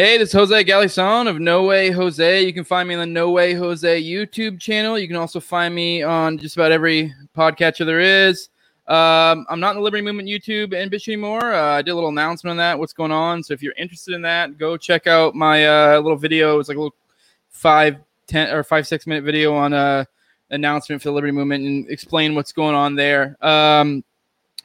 Hey, this is Jose Galison of No Way Jose. You can find me on the No Way Jose YouTube channel. You can also find me on just about every podcatcher there is. Um, I'm not in the Liberty Movement YouTube and BitChute anymore. Uh, I did a little announcement on that, what's going on. So if you're interested in that, go check out my uh, little video. It's like a little five, ten or five, six minute video on uh announcement for the Liberty Movement and explain what's going on there. Um,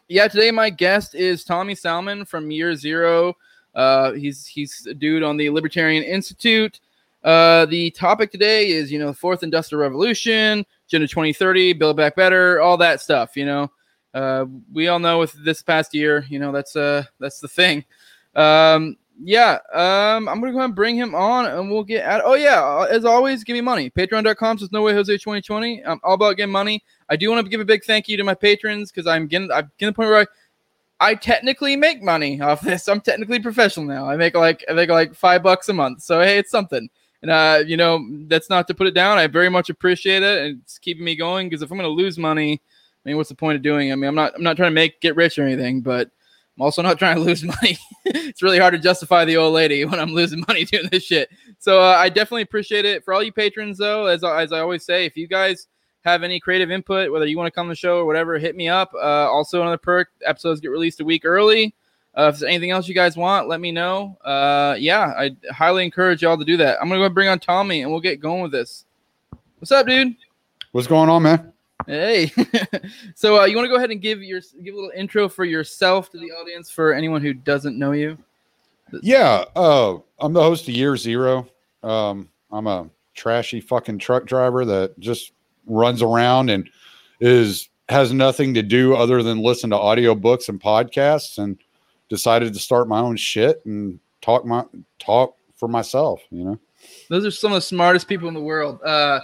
yeah, today my guest is Tommy Salmon from Year Zero. Uh, he's he's a dude on the Libertarian Institute. Uh, the topic today is you know fourth industrial revolution, Agenda 2030, Build Back Better, all that stuff. You know, uh, we all know with this past year, you know that's uh that's the thing. Um, yeah, um, I'm gonna go ahead and bring him on, and we'll get at. Oh yeah, uh, as always, give me money. Patreon.com says no way Jose 2020. I'm all about getting money. I do want to give a big thank you to my patrons because I'm getting I'm getting the point where I I technically make money off this. I'm technically professional now. I make like I make like five bucks a month. So hey, it's something. And uh, you know, that's not to put it down. I very much appreciate it, and it's keeping me going. Because if I'm to lose money, I mean, what's the point of doing? It? I mean, I'm not I'm not trying to make get rich or anything, but I'm also not trying to lose money. it's really hard to justify the old lady when I'm losing money doing this shit. So uh, I definitely appreciate it for all you patrons, though. As as I always say, if you guys have any creative input, whether you want to come on the show or whatever, hit me up. Uh, also, another perk episodes get released a week early. Uh, if there's anything else you guys want, let me know. Uh, yeah, I highly encourage y'all to do that. I'm gonna go bring on Tommy and we'll get going with this. What's up, dude? What's going on, man? Hey, so uh, you want to go ahead and give your give a little intro for yourself to the audience for anyone who doesn't know you? Yeah, uh, I'm the host of Year Zero. Um, I'm a trashy fucking truck driver that just runs around and is has nothing to do other than listen to audiobooks and podcasts and decided to start my own shit and talk my talk for myself, you know. Those are some of the smartest people in the world. Uh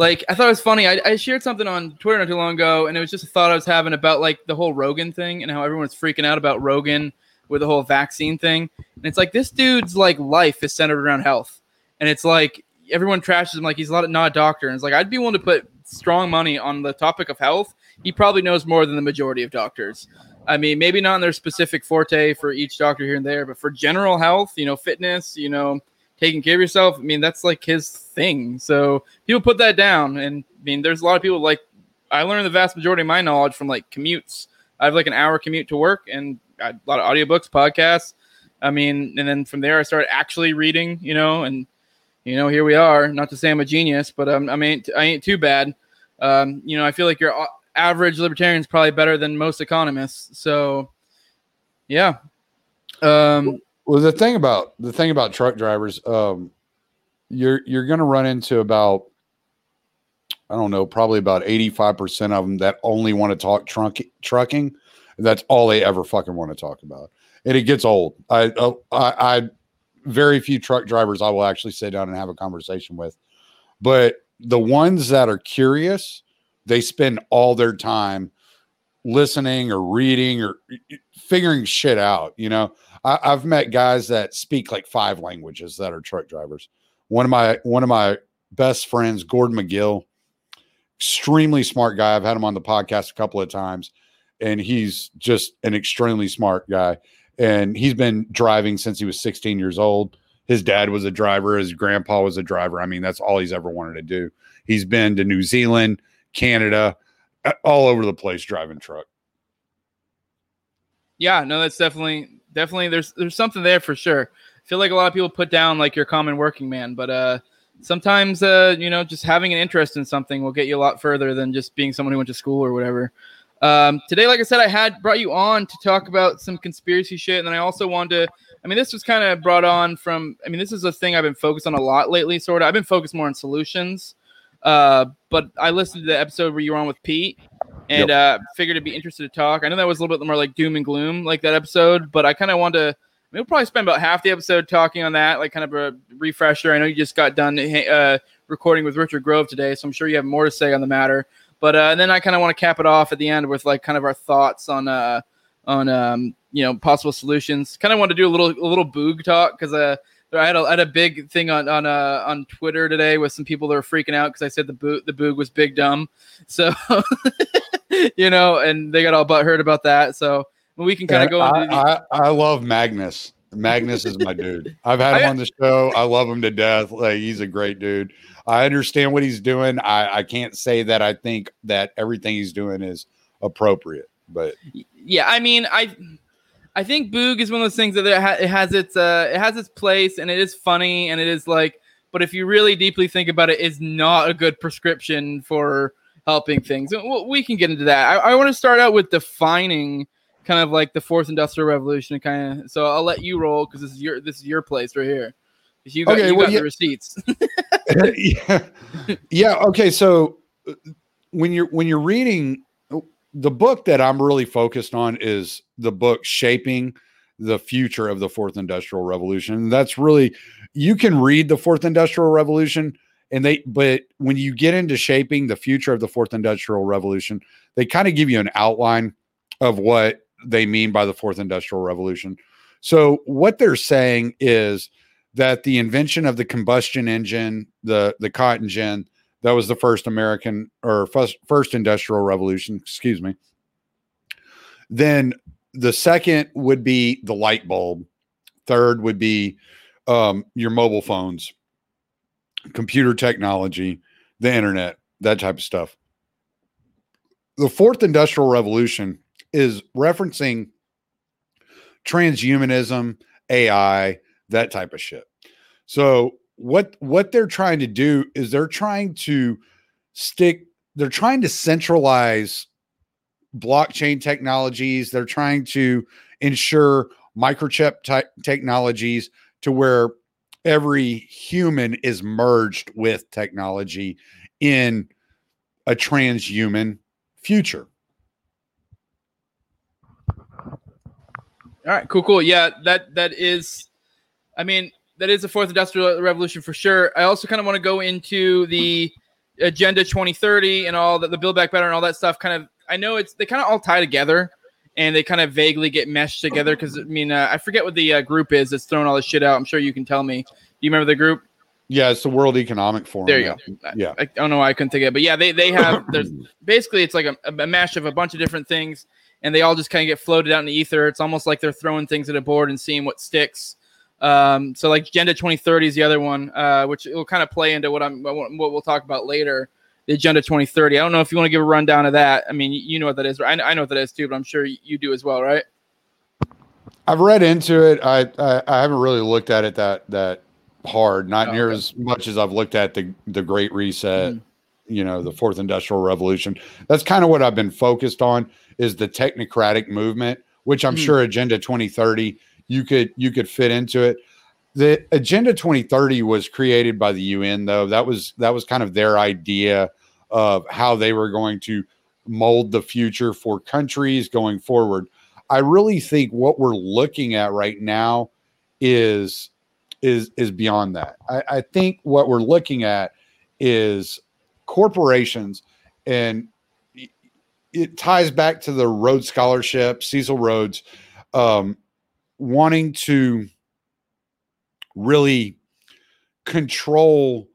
like I thought it was funny. I, I shared something on Twitter not too long ago, and it was just a thought I was having about like the whole Rogan thing and how everyone's freaking out about Rogan with the whole vaccine thing. And it's like this dude's like life is centered around health, and it's like everyone trashes him like he's not a doctor. And it's like I'd be willing to put strong money on the topic of health, he probably knows more than the majority of doctors. I mean, maybe not in their specific forte for each doctor here and there, but for general health, you know, fitness, you know, taking care of yourself, I mean, that's like his thing. So people put that down. And I mean, there's a lot of people like I learned the vast majority of my knowledge from like commutes. I have like an hour commute to work and a lot of audiobooks, podcasts. I mean, and then from there I started actually reading, you know, and you know, here we are. Not to say I'm a genius, but um, I mean, I ain't too bad. Um, you know, I feel like your average libertarian is probably better than most economists. So, yeah. Um, well, the thing about the thing about truck drivers, um, you're you're going to run into about I don't know, probably about 85% of them that only want to talk trunk, trucking. That's all they ever fucking want to talk about. And it gets old. I, uh, I, I, very few truck drivers I will actually sit down and have a conversation with. But the ones that are curious, they spend all their time listening or reading or figuring shit out. You know, I, have met guys that speak like five languages that are truck drivers. One of my one of my best friends, Gordon McGill, extremely smart guy. I've had him on the podcast a couple of times, and he's just an extremely smart guy and he's been driving since he was 16 years old. His dad was a driver, his grandpa was a driver. I mean, that's all he's ever wanted to do. He's been to New Zealand, Canada, all over the place driving truck. Yeah, no, that's definitely definitely there's there's something there for sure. I feel like a lot of people put down like your common working man, but uh sometimes uh you know just having an interest in something will get you a lot further than just being someone who went to school or whatever. Um, today, like I said, I had brought you on to talk about some conspiracy shit, and then I also wanted to. I mean, this was kind of brought on from. I mean, this is a thing I've been focused on a lot lately. Sort of, I've been focused more on solutions. Uh, but I listened to the episode where you were on with Pete, and yep. uh, figured it'd be interested to talk. I know that was a little bit more like doom and gloom, like that episode, but I kind of wanted to. I mean, we'll probably spend about half the episode talking on that, like kind of a refresher. I know you just got done uh, recording with Richard Grove today, so I'm sure you have more to say on the matter. But uh, and then I kind of want to cap it off at the end with like kind of our thoughts on uh on um you know possible solutions. Kind of want to do a little a little boog talk because uh I had a, I had a big thing on on uh, on Twitter today with some people that were freaking out because I said the boot the boog was big dumb. So you know, and they got all butthurt about that. So we can kind of go into. I, I, I love Magnus. Magnus is my dude. I've had him on the show. I love him to death. Like he's a great dude. I understand what he's doing. I, I can't say that I think that everything he's doing is appropriate, but yeah, I mean, I I think Boog is one of those things that it, has its uh it has its place and it is funny and it is like, but if you really deeply think about it, it's not a good prescription for helping things. We can get into that. I, I want to start out with defining kind of like the fourth industrial revolution kind of so i'll let you roll because this is your this is your place right here. You got, okay, you well, got yeah. the receipts. Yeah yeah okay so uh, when you're when you're reading the book that i'm really focused on is the book shaping the future of the fourth industrial revolution. That's really you can read the fourth industrial revolution and they but when you get into shaping the future of the fourth industrial revolution they kind of give you an outline of what they mean by the fourth industrial revolution. So what they're saying is that the invention of the combustion engine, the the cotton gin, that was the first American or first, first industrial revolution, excuse me. Then the second would be the light bulb. Third would be um, your mobile phones, computer technology, the internet, that type of stuff. The fourth industrial revolution is referencing transhumanism, AI, that type of shit. So what what they're trying to do is they're trying to stick they're trying to centralize blockchain technologies. They're trying to ensure microchip ty- technologies to where every human is merged with technology in a transhuman future. All right, cool, cool. Yeah, that that is, I mean, that is the fourth industrial revolution for sure. I also kind of want to go into the agenda 2030 and all that, the build back better and all that stuff. Kind of, I know it's they kind of all tie together and they kind of vaguely get meshed together because I mean, uh, I forget what the uh, group is that's throwing all this shit out. I'm sure you can tell me. Do you remember the group? Yeah, it's the World Economic Forum. There you go. Yeah, I, I, don't know why I couldn't think of it, but yeah, they they have there's basically it's like a, a mash of a bunch of different things and they all just kind of get floated out in the ether. It's almost like they're throwing things at a board and seeing what sticks. Um, so like Agenda 2030 is the other one, uh, which will kind of play into what I'm what we'll talk about later. The Agenda 2030. I don't know if you want to give a rundown of that. I mean, you know what that is. I, I know what that is too, but I'm sure you do as well, right? I've read into it. I, I, I haven't really looked at it that that hard. Not oh, near okay. as much as I've looked at the the Great Reset. Mm-hmm. You know, the Fourth Industrial Revolution. That's kind of what I've been focused on is the technocratic movement, which I'm mm. sure Agenda 2030 you could you could fit into it. The Agenda 2030 was created by the UN though. That was that was kind of their idea of how they were going to mold the future for countries going forward. I really think what we're looking at right now is is is beyond that. I, I think what we're looking at is corporations and it ties back to the Rhodes Scholarship, Cecil Rhodes, um, wanting to really control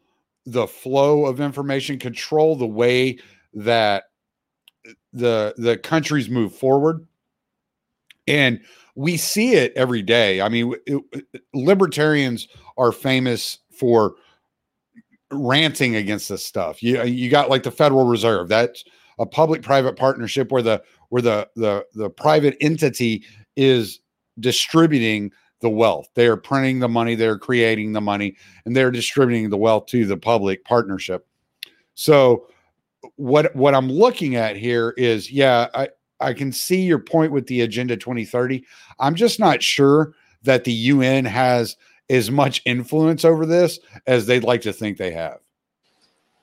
the flow of information, control the way that the the countries move forward, and we see it every day. I mean, it, libertarians are famous for ranting against this stuff. You uh, you got like the Federal Reserve that's a public private partnership where the where the the the private entity is distributing the wealth. They are printing the money, they're creating the money, and they're distributing the wealth to the public partnership. So what what I'm looking at here is yeah, I I can see your point with the agenda 2030. I'm just not sure that the UN has as much influence over this as they'd like to think they have.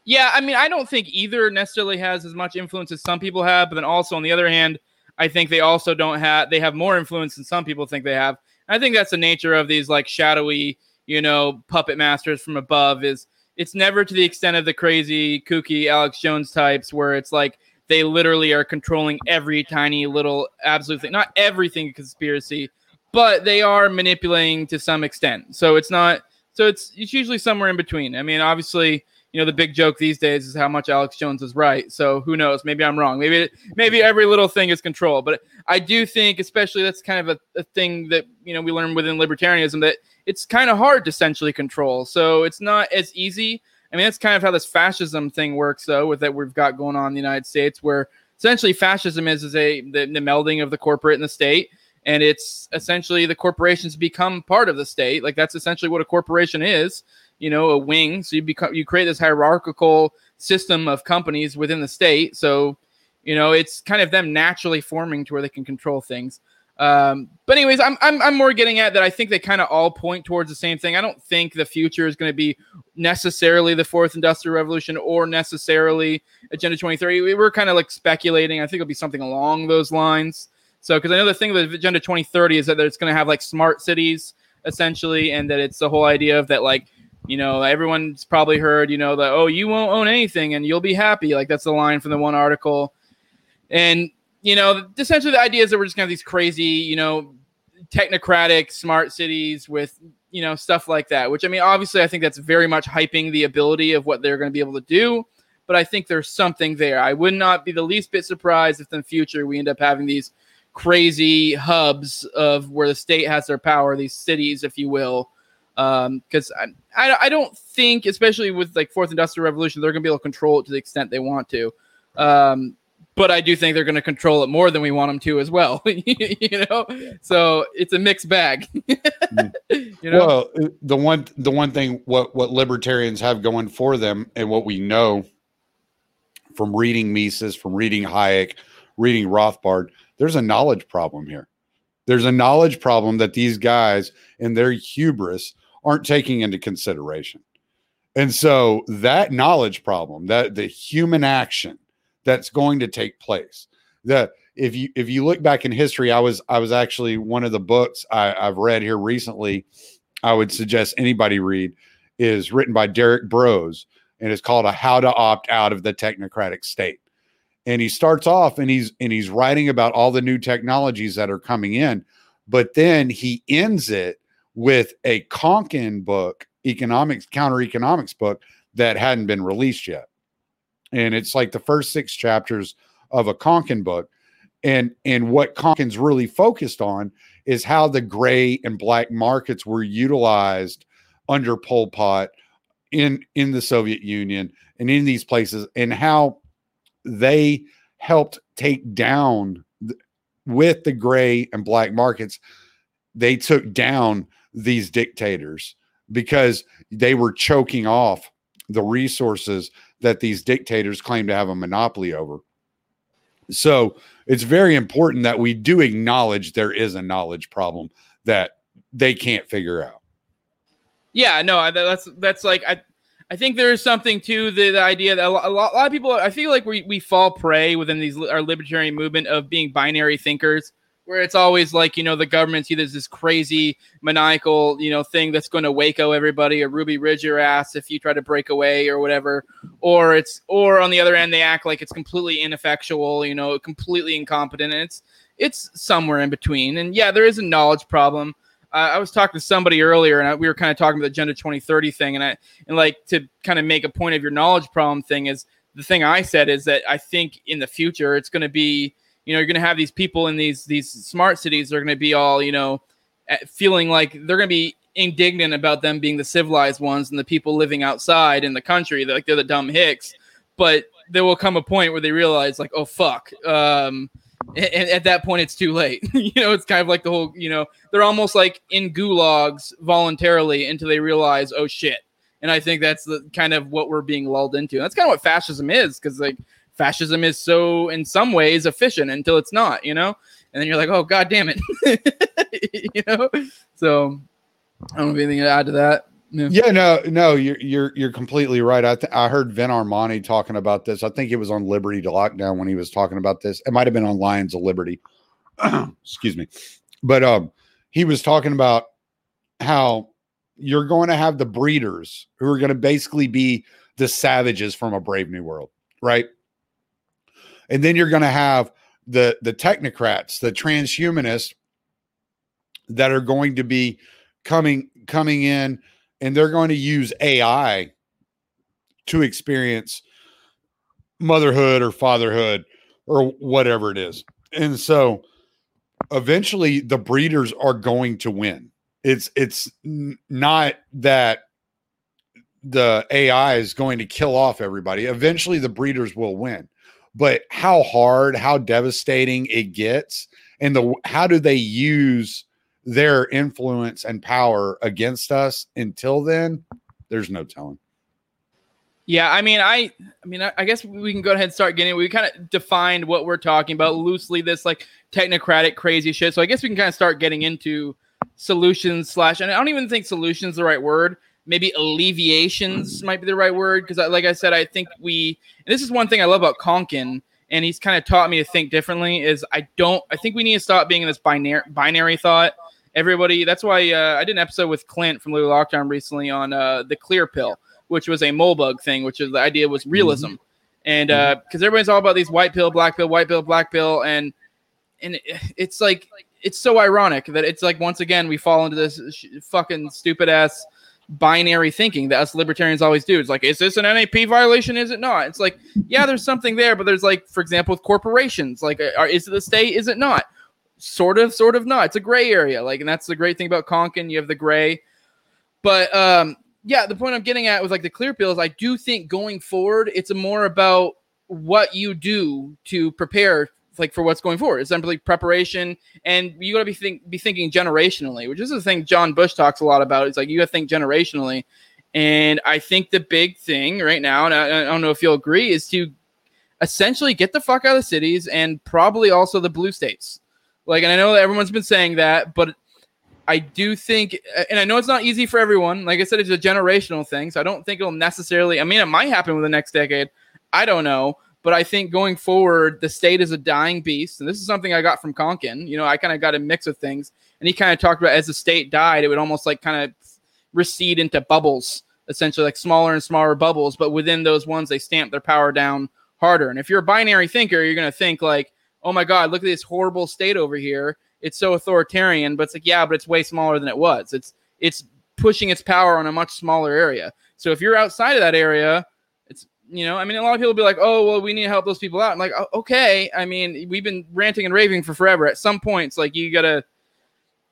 Yeah, I mean, I don't think either necessarily has as much influence as some people have, but then also on the other hand, I think they also don't have they have more influence than some people think they have. I think that's the nature of these like shadowy, you know, puppet masters from above is it's never to the extent of the crazy kooky Alex Jones types where it's like they literally are controlling every tiny little absolute thing. Not everything conspiracy, but they are manipulating to some extent. So it's not so it's it's usually somewhere in between. I mean, obviously you know the big joke these days is how much Alex Jones is right. So who knows? Maybe I'm wrong. Maybe maybe every little thing is control. But I do think, especially that's kind of a, a thing that you know we learn within libertarianism that it's kind of hard to centrally control. So it's not as easy. I mean, that's kind of how this fascism thing works, though, with that we've got going on in the United States, where essentially fascism is is a the, the melding of the corporate and the state and it's essentially the corporations become part of the state. Like that's essentially what a corporation is you know a wing. So you become you create this hierarchical system of companies within the state. So you know it's kind of them naturally forming to where they can control things. Um, but anyways I'm, I'm i'm more getting at that i think they kind of all point towards the same thing. I don't think the future is going to be necessarily the fourth industrial revolution or necessarily agenda 23 we were kind of like speculating. I think it'll be something along those lines so, because I know the thing with Agenda 2030 is that it's going to have like smart cities essentially, and that it's the whole idea of that, like, you know, everyone's probably heard, you know, that, oh, you won't own anything and you'll be happy. Like, that's the line from the one article. And, you know, essentially the idea is that we're just going to have these crazy, you know, technocratic smart cities with, you know, stuff like that, which I mean, obviously, I think that's very much hyping the ability of what they're going to be able to do. But I think there's something there. I would not be the least bit surprised if in the future we end up having these crazy hubs of where the state has their power, these cities, if you will. Because um, I, I don't think, especially with like fourth industrial revolution, they're going to be able to control it to the extent they want to. Um, but I do think they're going to control it more than we want them to as well. you know, so it's a mixed bag. you know? Well, the one the one thing what what libertarians have going for them, and what we know from reading Mises, from reading Hayek, reading Rothbard, there's a knowledge problem here. There's a knowledge problem that these guys and their hubris aren't taking into consideration. And so that knowledge problem, that the human action that's going to take place, that if you if you look back in history, I was I was actually one of the books I, I've read here recently. I would suggest anybody read is written by Derek Broze, and it's called "A How to Opt Out of the Technocratic State." And he starts off and he's and he's writing about all the new technologies that are coming in but then he ends it with a Konkin book economics counter economics book that hadn't been released yet. And it's like the first six chapters of a Konkin book. And and what Konkin's really focused on is how the gray and black markets were utilized under Pol Pot in in the Soviet Union and in these places and how they helped take down with the gray and black markets they took down these dictators because they were choking off the resources that these dictators claim to have a monopoly over. So it's very important that we do acknowledge there is a knowledge problem that they can't figure out. Yeah no that's that's like i I think there is something to the, the idea that a lot, a lot, of people, I feel like we, we fall prey within these our libertarian movement of being binary thinkers, where it's always like, you know, the government's either this crazy maniacal, you know, thing that's going to Waco everybody or Ruby Ridge your ass if you try to break away or whatever, or it's, or on the other end, they act like it's completely ineffectual, you know, completely incompetent. And it's, it's somewhere in between. And yeah, there is a knowledge problem I was talking to somebody earlier, and I, we were kind of talking about the Agenda 2030 thing, and I and like to kind of make a point of your knowledge problem thing is the thing I said is that I think in the future it's going to be you know you're going to have these people in these these smart cities they're going to be all you know feeling like they're going to be indignant about them being the civilized ones and the people living outside in the country they're like they're the dumb hicks. But there will come a point where they realize like oh fuck um, and at that point it's too late. You know it's kind of like the whole you know they're almost like in gulags voluntarily until they realize oh shit. And i think that's the kind of what we're being lulled into. And that's kind of what fascism is because like fascism is so in some ways efficient until it's not you know? And then you're like oh god damn it. You know? So i don't have anything to add to that yeah. yeah, no, no, you're you're you're completely right. I th- I heard Vin Armani talking about this. I think it was on Liberty to Lockdown when he was talking about this. It might have been on Lions of Liberty. Excuse me, but um, he was talking about how you're going to have the breeders who are going to basically be the savages from a Brave New World, right? And then you're going to have the the technocrats, the transhumanists that are going to be coming coming in and they're going to use AI to experience motherhood or fatherhood or whatever it is. And so eventually the breeders are going to win. It's it's not that the AI is going to kill off everybody. Eventually the breeders will win. But how hard, how devastating it gets and the how do they use their influence and power against us until then, there's no telling. Yeah, I mean, I, I mean, I, I guess we can go ahead and start getting. We kind of defined what we're talking about loosely. This like technocratic, crazy shit. So I guess we can kind of start getting into solutions slash. And I don't even think solutions is the right word. Maybe alleviations mm-hmm. might be the right word because, like I said, I think we. this is one thing I love about Konkin, and he's kind of taught me to think differently. Is I don't. I think we need to stop being in this binary binary thought. Everybody. That's why uh, I did an episode with Clint from Liberty Lockdown recently on uh, the clear pill which was a Moldbug thing, which is the idea was realism, mm-hmm. and because uh, mm-hmm. everybody's all about these white pill, black pill, white pill, black pill, and and it's like it's so ironic that it's like once again we fall into this sh- fucking stupid ass binary thinking that us libertarians always do. It's like, is this an NAP violation? Is it not? It's like, yeah, there's something there, but there's like, for example, with corporations, like, are, is it the state? Is it not? Sort of, sort of not. It's a gray area. Like, and that's the great thing about Konkin. You have the gray, but um, yeah, the point I'm getting at was like the clear pills, I do think going forward, it's more about what you do to prepare like for what's going forward. It's simply preparation, and you got to be think be thinking generationally, which is the thing John Bush talks a lot about. It's like you got to think generationally, and I think the big thing right now, and I, I don't know if you'll agree, is to essentially get the fuck out of the cities and probably also the blue states. Like, and I know that everyone's been saying that, but I do think, and I know it's not easy for everyone. Like I said, it's a generational thing. So I don't think it'll necessarily, I mean, it might happen with the next decade. I don't know. But I think going forward, the state is a dying beast. And this is something I got from Konkin. You know, I kind of got a mix of things. And he kind of talked about as the state died, it would almost like kind of recede into bubbles, essentially like smaller and smaller bubbles. But within those ones, they stamp their power down harder. And if you're a binary thinker, you're going to think like, oh my God, look at this horrible state over here it's so authoritarian, but it's like, yeah, but it's way smaller than it was. It's it's pushing its power on a much smaller area. So if you're outside of that area, it's you know, I mean, a lot of people be like, oh, well, we need to help those people out. I'm like, okay. I mean, we've been ranting and raving for forever. At some points, like you gotta.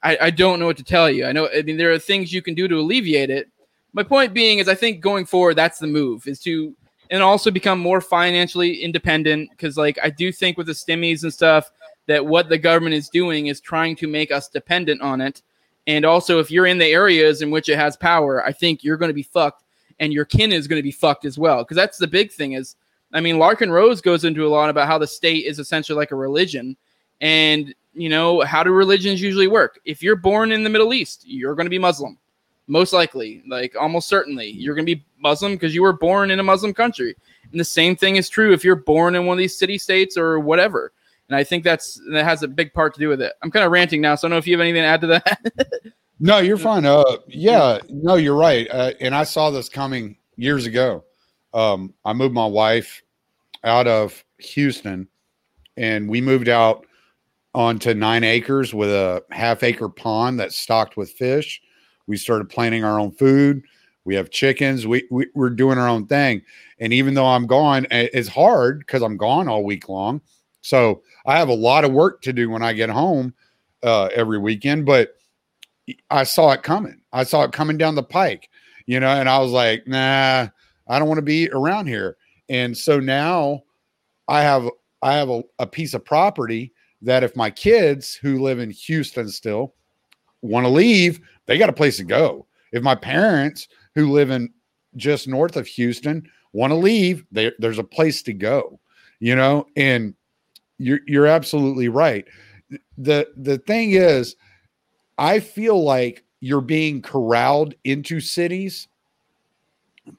I, I don't know what to tell you. I know. I mean, there are things you can do to alleviate it. My point being is, I think going forward, that's the move is to and also become more financially independent because, like, I do think with the stimmies and stuff that what the government is doing is trying to make us dependent on it. And also, if you're in the areas in which it has power, I think you're going to be fucked, and your kin is going to be fucked as well. Because that's the big thing. Is I mean, Larken Rose goes into a lot about how the state is essentially like a religion, and you know how do religions usually work? If you're born in the Middle East, you're going to be Muslim, most likely, like almost certainly, you're going to be Muslim because you were born in a Muslim country. And the same thing is true if you're born in one of these city states or whatever and I think that's that has a big part to do with it. I'm kind of ranting now, so I don't know if you have anything to add to that. no, you're fine. Uh, yeah, no, you're right. Uh, and I saw this coming years ago. Um, I moved my wife out of Houston, and we moved out onto nine acres with a half acre pond that's stocked with fish. We started planting our own food. We have chickens. We, we we're doing our own thing. And even though I'm gone, it's hard because I'm gone all week long. So I have a lot of work to do when I get home uh, every weekend, but I saw it coming. I saw it coming down the pike, you know, and I was like, nah, I don't want to be around here. And so now I have I have a, a piece of property that if my kids who live in Houston still want to leave, they got a place to go. If my parents who live in just north of Houston want to leave, they, there's a place to go, you know, and you're you're absolutely right. The the thing is, I feel like you're being corralled into cities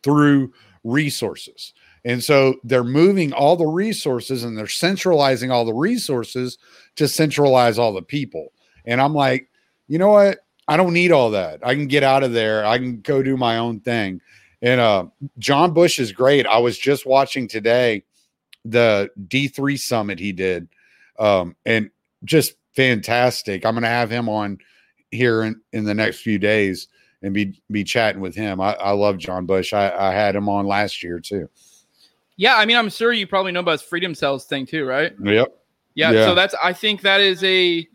through resources. And so they're moving all the resources and they're centralizing all the resources to centralize all the people. And I'm like, you know what? I don't need all that. I can get out of there. I can go do my own thing. And uh, John Bush is great. I was just watching today the D3 summit he did. Um, and just fantastic. I'm going to have him on here in, in the next few days and be be chatting with him. I, I love John Bush. I, I had him on last year too. Yeah, I mean, I'm sure you probably know about his freedom cells thing too, right? Yep. Yeah, Yeah. so that's I think that is a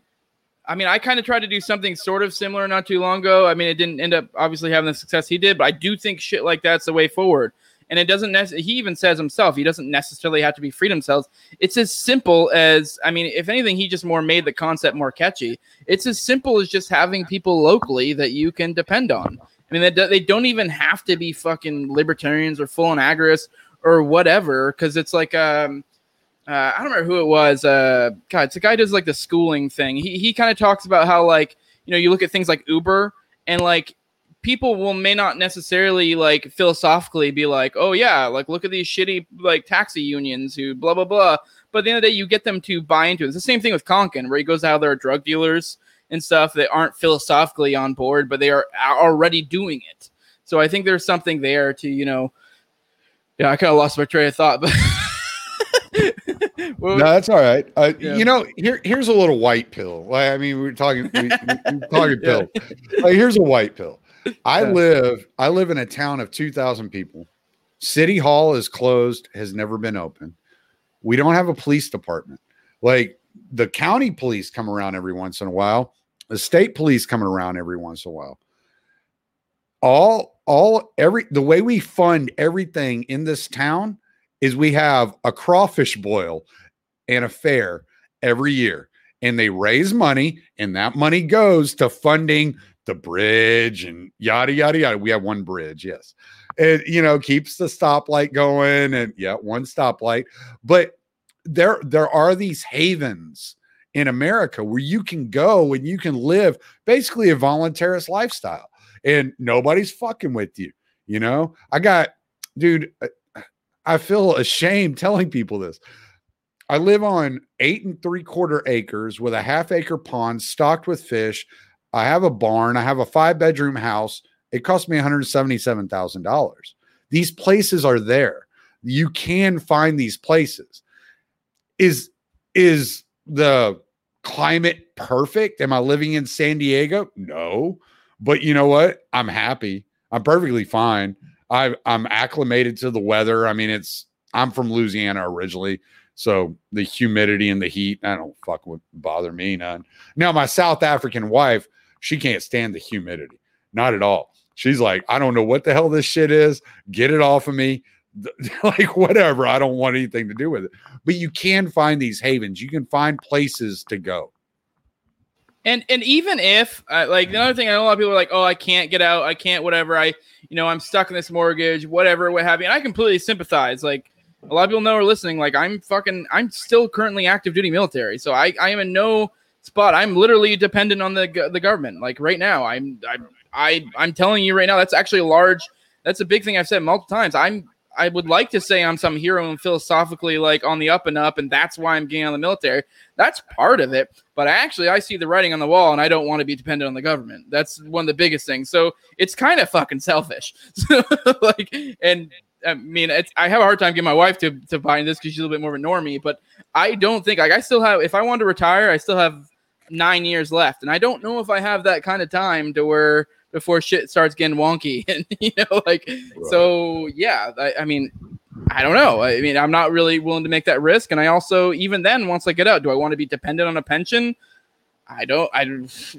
I mean, I kind of tried to do something sort of similar not too long ago. I mean, it didn't end up obviously having the success he did, but I do think shit like that's the way forward. And it doesn't necessarily, he even says himself, he doesn't necessarily have to be freedom cells. It's as simple as, I mean, if anything, he just more made the concept more catchy. It's as simple as just having people locally that you can depend on. I mean, they, they don't even have to be fucking libertarians or full on agorists or whatever, because it's like, um, uh, I don't remember who it was. Uh, God, it's a guy does like the schooling thing. He he kind of talks about how like you know you look at things like Uber and like people will may not necessarily like philosophically be like, oh yeah, like look at these shitty like taxi unions who blah blah blah. But at the end of the day, you get them to buy into it. It's the same thing with Konkin, where he goes out there are drug dealers and stuff that aren't philosophically on board, but they are already doing it. So I think there's something there to you know. Yeah, I kind of lost my train of thought, but. What No, that's all right. Uh, Yeah. You know, here here's a little white pill. Like, I mean, we're talking we, we- we're talking pill. Like, here's a white pill. I live I live in a town of two thousand people. City Hall is closed, has never been open. We don't have a police department. Like the county police come around every once in a while. The state police coming around every once in a while. All all every the way we fund everything in this town is we have a crawfish boil and a fair every year and they raise money and that money goes to funding the bridge and yada yada yada. We have one bridge yes. It you know keeps the stoplight going and yeah one stoplight. But there there are these havens in america where you can go and you can live basically a voluntarist lifestyle and nobody's fucking with you you know? I got dude I- i feel ashamed telling people this I live on eight and three quarter acres with a half acre pond stocked with fish. I have a barn. I have a five bedroom house. It cost me $177,000. These places are there. You can find these places. Is is the climate perfect? Am I living in San Diego? No. But you know what? I'm happy. I'm perfectly fine. I I'm acclimated to the weather. I mean, it's I'm from Louisiana originally. So the humidity and the heat, I don't fuck would bother me none. Now my South African wife, she can't stand the humidity, not at all. She's like, I don't know what the hell this shit is. Get it off of me. like whatever. I don't want anything to do with it. But you can find these havens. You can find places to go. And and even if uh, like the other thing, I know a lot of people are like, oh, I can't get out, I can't whatever. I you know I'm stuck in this mortgage, whatever, what have you. And I completely sympathize. Like a lot of people know are listening. Like I'm fucking, I'm still currently active duty military, so I I am in no spot. I'm literally dependent on the the government. Like right now, I'm I'm I I'm telling you right now, that's actually a large. That's a big thing I've said multiple times. I'm I would like to say I'm some hero and philosophically like on the up and up, and that's why I'm getting on the military. That's part of it. But actually, I see the writing on the wall, and I don't want to be dependent on the government. That's one of the biggest things. So it's kind of fucking selfish. Like, and I mean, it's, I have a hard time getting my wife to to buy this because she's a little bit more of a normie. But I don't think like I still have. If I wanted to retire, I still have nine years left, and I don't know if I have that kind of time to where before shit starts getting wonky, and you know, like so. Yeah, I, I mean, I don't know. I mean, I'm not really willing to make that risk. And I also, even then, once I get out, do I want to be dependent on a pension? I don't, I,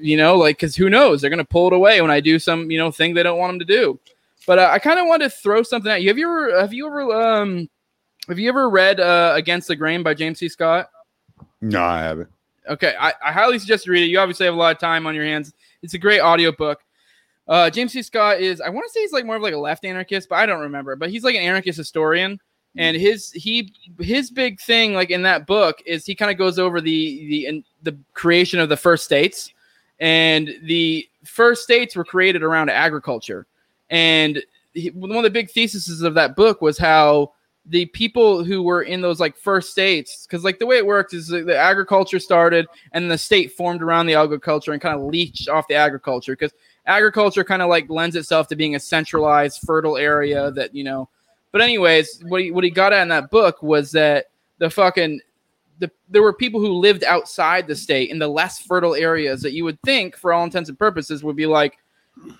you know, like, because who knows? They're going to pull it away when I do some, you know, thing they don't want them to do. But uh, I kind of want to throw something at you. Have you ever, have you ever, um, have you ever read uh, Against the Grain by James C. Scott? No, I haven't. Okay, I, I highly suggest you read it. You obviously have a lot of time on your hands. It's a great audiobook. Uh, James C. Scott is I want to say he's like more of like a left anarchist, but I don't remember. But he's like an anarchist historian, and his he his big thing like in that book is he kind of goes over the the in, the creation of the first states, and the first states were created around agriculture, and he, one of the big theses of that book was how the people who were in those like first states because like the way it works is the agriculture started and the state formed around the agriculture and kind of leached off the agriculture because agriculture kind of like lends itself to being a centralized fertile area that you know but anyways what he, what he got at in that book was that the fucking the, there were people who lived outside the state in the less fertile areas that you would think for all intents and purposes would be like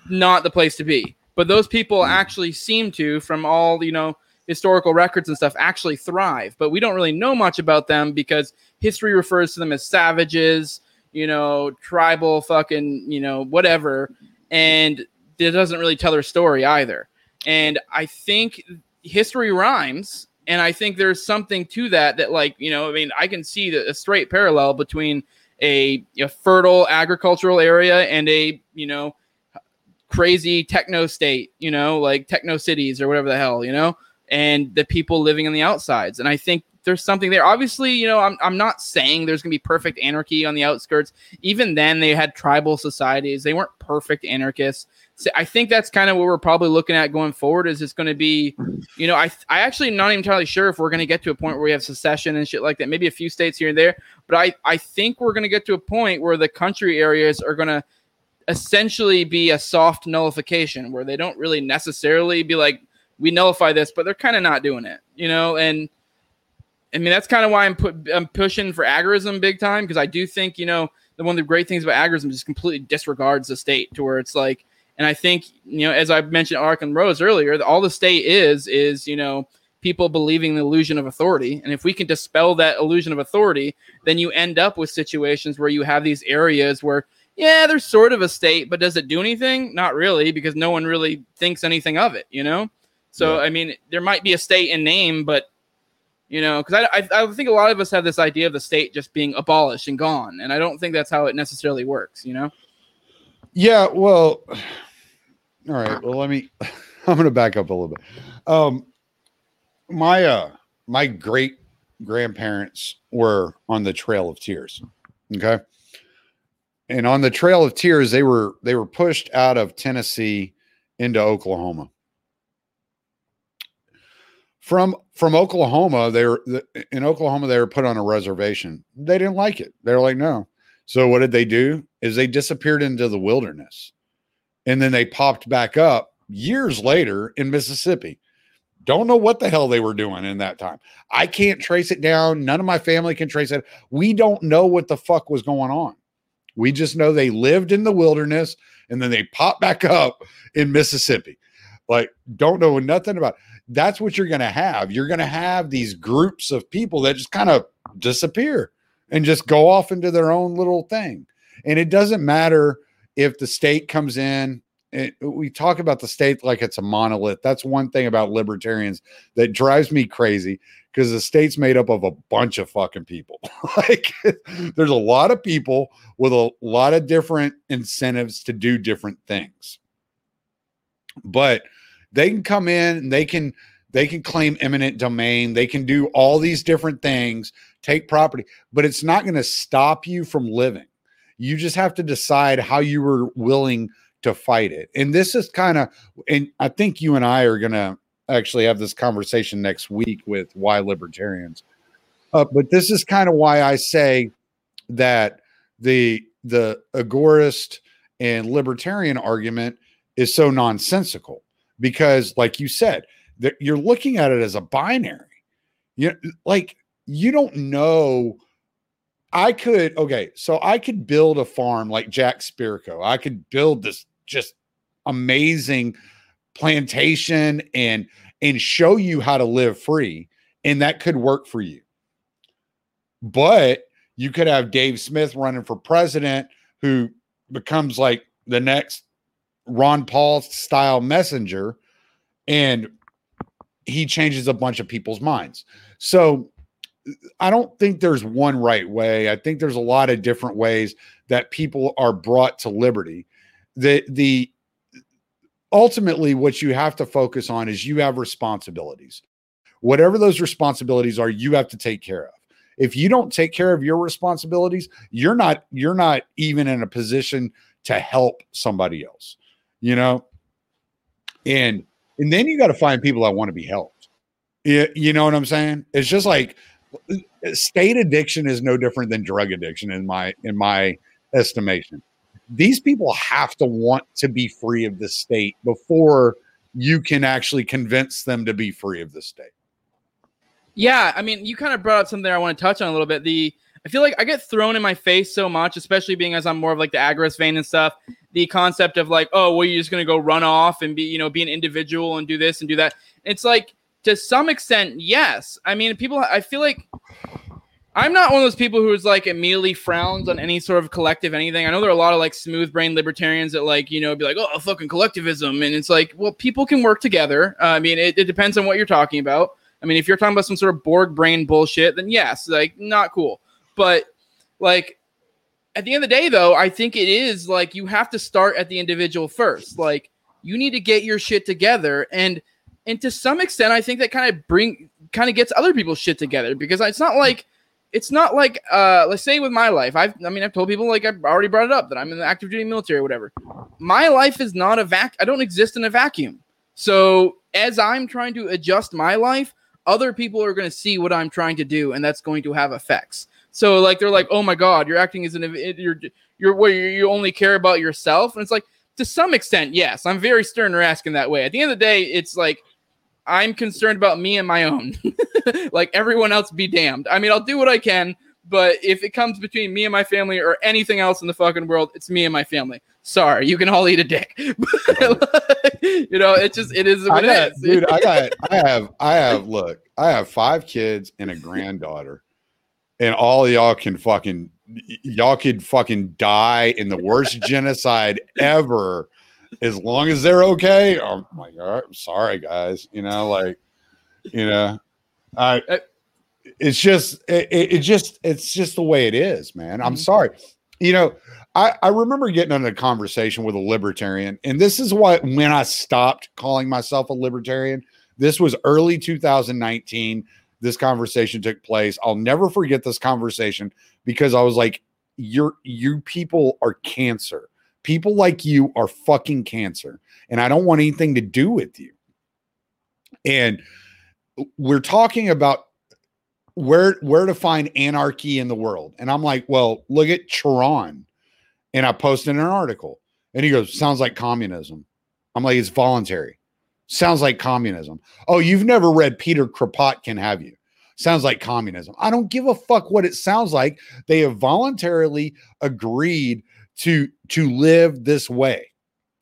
not the place to be. But those people hmm. actually seem to, from all you know, historical records and stuff, actually thrive. But we don't really know much about them because history refers to them as savages, you know, tribal fucking, you know, whatever, and it doesn't really tell their story either. And I think history rhymes and I think there's something to that that, like, you know, I mean, I can see the, a straight parallel between a, a fertile agricultural area and a, you know, crazy techno state, you know, like techno cities or whatever the hell, you know, and the people living on the outsides. And I think there's something there. Obviously, you know, I'm, I'm not saying there's going to be perfect anarchy on the outskirts. Even then, they had tribal societies. They weren't perfect anarchists. So I think that's kind of what we're probably looking at going forward. Is it's going to be, you know, I I actually not entirely sure if we're going to get to a point where we have secession and shit like that. Maybe a few states here and there, but I I think we're going to get to a point where the country areas are going to essentially be a soft nullification where they don't really necessarily be like we nullify this, but they're kind of not doing it, you know, and I mean, that's kind of why I'm put I'm pushing for agorism big time because I do think you know the one of the great things about agorism is completely disregards the state to where it's like, and I think you know as I mentioned Larken Rose earlier, all the state is is you know people believing the illusion of authority, and if we can dispel that illusion of authority, then you end up with situations where you have these areas where yeah, there's sort of a state, but does it do anything? Not really, because no one really thinks anything of it, you know. So yeah. I mean, there might be a state in name, but you know because I, I, I think a lot of us have this idea of the state just being abolished and gone and i don't think that's how it necessarily works you know yeah well all right well let me i'm gonna back up a little bit um my uh my great grandparents were on the trail of tears okay and on the trail of tears they were they were pushed out of tennessee into oklahoma from from Oklahoma. They were in Oklahoma. They were put on a reservation. They didn't like it. They're like, no. So what did they do? Is they disappeared into the wilderness, and then they popped back up years later in Mississippi. Don't know what the hell they were doing in that time. I can't trace it down. None of my family can trace it. We don't know what the fuck was going on. We just know they lived in the wilderness and then they popped back up in Mississippi. Like, don't know nothing about. It that's what you're going to have. You're going to have these groups of people that just kind of disappear and just go off into their own little thing. And it doesn't matter if the state comes in. It, we talk about the state like it's a monolith. That's one thing about libertarians that drives me crazy because the state's made up of a bunch of fucking people. like there's a lot of people with a lot of different incentives to do different things. But they can come in and they can they can claim eminent domain they can do all these different things take property but it's not going to stop you from living you just have to decide how you were willing to fight it. And this is kind of and i think you and i are going to actually have this conversation next week with why libertarians. Uh, but this is kind of why i say that the the agorist and libertarian argument is so nonsensical because like you said that you're looking at it as a binary. You like you don't know. I could okay so i could build a farm like jack spirko i could build this just amazing plantation and and show you how to live free and that could work for you but you could have dave smith running for president who becomes like the next Ron Paul style messenger, and he changes a bunch of people's minds. So I don't think there's one right way. I think there's a lot of different ways that people are brought to liberty. The the ultimately what you have to focus on is you have responsibilities. Whatever those responsibilities are, you have to take care of. If you don't take care of your responsibilities, you're not you're not even in a position to help somebody else you know and and then you got to find people that want to be helped you, you know what i'm saying it's just like state addiction is no different than drug addiction in my in my estimation these people have to want to be free of the state before you can actually convince them to be free of the state yeah i mean you kind of brought up something i want to touch on a little bit the I feel like I get thrown in my face so much, especially being as I'm more of like the agorist vein and stuff. The concept of like, oh, well, you're just gonna go run off and be, you know, be an individual and do this and do that. It's like to some extent, yes. I mean, people. I feel like I'm not one of those people who is like immediately frowns on any sort of collective anything. I know there are a lot of like smooth brain libertarians that like, you know, be like, oh, fucking collectivism. And it's like, well, people can work together. Uh, I mean, it, it depends on what you're talking about. I mean, if you're talking about some sort of Borg brain bullshit, then yes, like, not cool. But like, at the end of the day, though, I think it is like you have to start at the individual first. Like, you need to get your shit together. And, and to some extent, I think that kind of bring, kind of gets other people's shit together because it's not like, it's not like uh let's say with my life i've i mean i've told people like i've already brought it up that i'm in the active duty military or whatever. My life is not a vac i don't exist in a vacuum. So as i'm trying to adjust my life other people are going to see what i'm trying to do and that's going to have effects. So like they're like oh my god you're acting as an you're you're where you only care about yourself? And it's like to some extent yes i'm very stern or asking that way. At the end of the day it's like I'm concerned about me and my own. like everyone else, be damned. I mean, I'll do what I can, but if it comes between me and my family or anything else in the fucking world, it's me and my family. Sorry, you can all eat a dick. you know, it just it is what got, it is. dude, I got I have I have look, I have five kids and a granddaughter, and all y'all can fucking y'all could fucking die in the worst genocide ever as long as they're okay, I'm like, all right, I'm sorry, guys. You know, like, you know, I. It's just, it, it just, it's just the way it is, man. I'm mm-hmm. sorry. You know, I, I remember getting in a conversation with a libertarian, and this is why when I stopped calling myself a libertarian, this was early 2019. This conversation took place. I'll never forget this conversation because I was like, "You're you people are cancer." People like you are fucking cancer, and I don't want anything to do with you. And we're talking about where where to find anarchy in the world. And I'm like, well, look at Chiron. And I posted an article. And he goes, sounds like communism. I'm like, it's voluntary. Sounds like communism. Oh, you've never read Peter Kropotkin, have you? Sounds like communism. I don't give a fuck what it sounds like. They have voluntarily agreed to to live this way.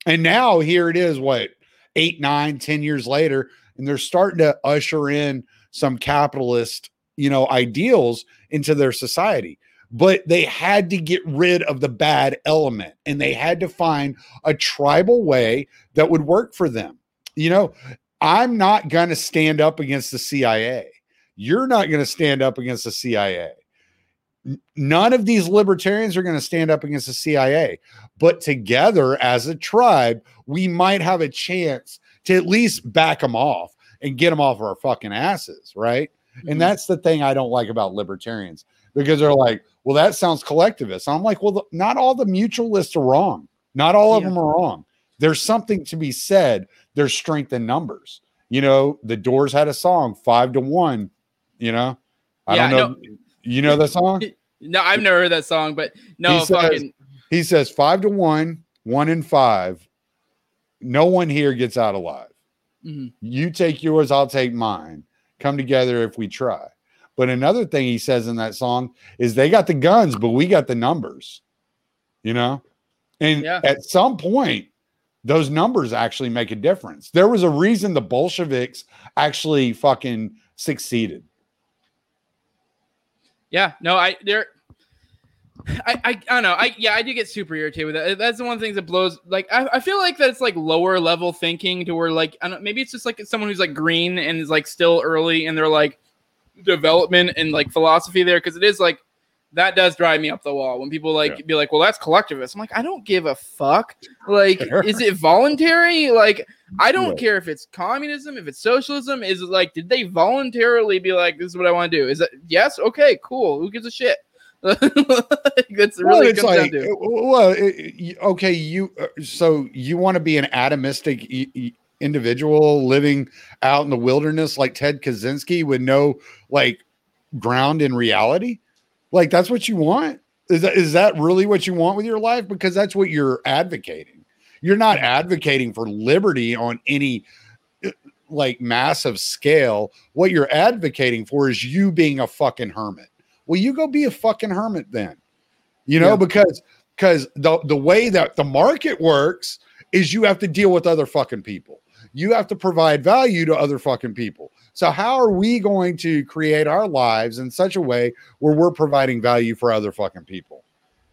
And now here it is, what eight, nine, ten years later, and they're starting to usher in some capitalist, you know, ideals into their society. But they had to get rid of the bad element and they had to find a tribal way that would work for them. You know, I'm not going to stand up against the CIA. You're not going to stand up against the CIA. None of these libertarians are going to stand up against the CIA, but together as a tribe, we might have a chance to at least back them off and get them off our fucking asses, right? Mm-hmm. And that's the thing I don't like about libertarians because they're like, well, that sounds collectivist. I'm like, well, the, not all the mutualists are wrong. Not all of them are wrong. There's something to be said. There's strength in numbers. You know, the Doors had a song, five to one. You know, I yeah, don't know. No you know that song? No, I've never heard that song, but no, he says, fucking. He says five to one, one in five. No one here gets out alive. Mm-hmm. You take yours, I'll take mine. Come together if we try. But another thing he says in that song is they got the guns, but we got the numbers. You know? And yeah. at some point, those numbers actually make a difference. There was a reason the Bolsheviks actually fucking succeeded. Yeah, no, I there. I, I, I don't know. I yeah, I do get super irritated with that. That's the one thing that blows. Like I, I feel like that's like lower level thinking to where like I don't maybe it's just like someone who's like green and is like still early and they're like development and like philosophy there because it is like that does drive me up the wall when people like yeah. be like, well, that's collectivist. I'm like, I don't give a fuck. Like, is it voluntary? Like, I don't yeah. care if it's communism, if it's socialism. Is it like, did they voluntarily be like, this is what I want to do? Is it yes? Okay, cool. Who gives a shit? that's well, really it's like, well, it, okay, you uh, so you want to be an atomistic individual living out in the wilderness like Ted Kaczynski with no like ground in reality? Like that's what you want? Is that is that really what you want with your life? Because that's what you're advocating. You're not advocating for liberty on any uh, like massive scale. What you're advocating for is you being a fucking hermit. Well, you go be a fucking hermit then. You know, Yeah. because because the the way that the market works is you have to deal with other fucking people. You have to provide value to other fucking people. So how are we going to create our lives in such a way where we're providing value for other fucking people?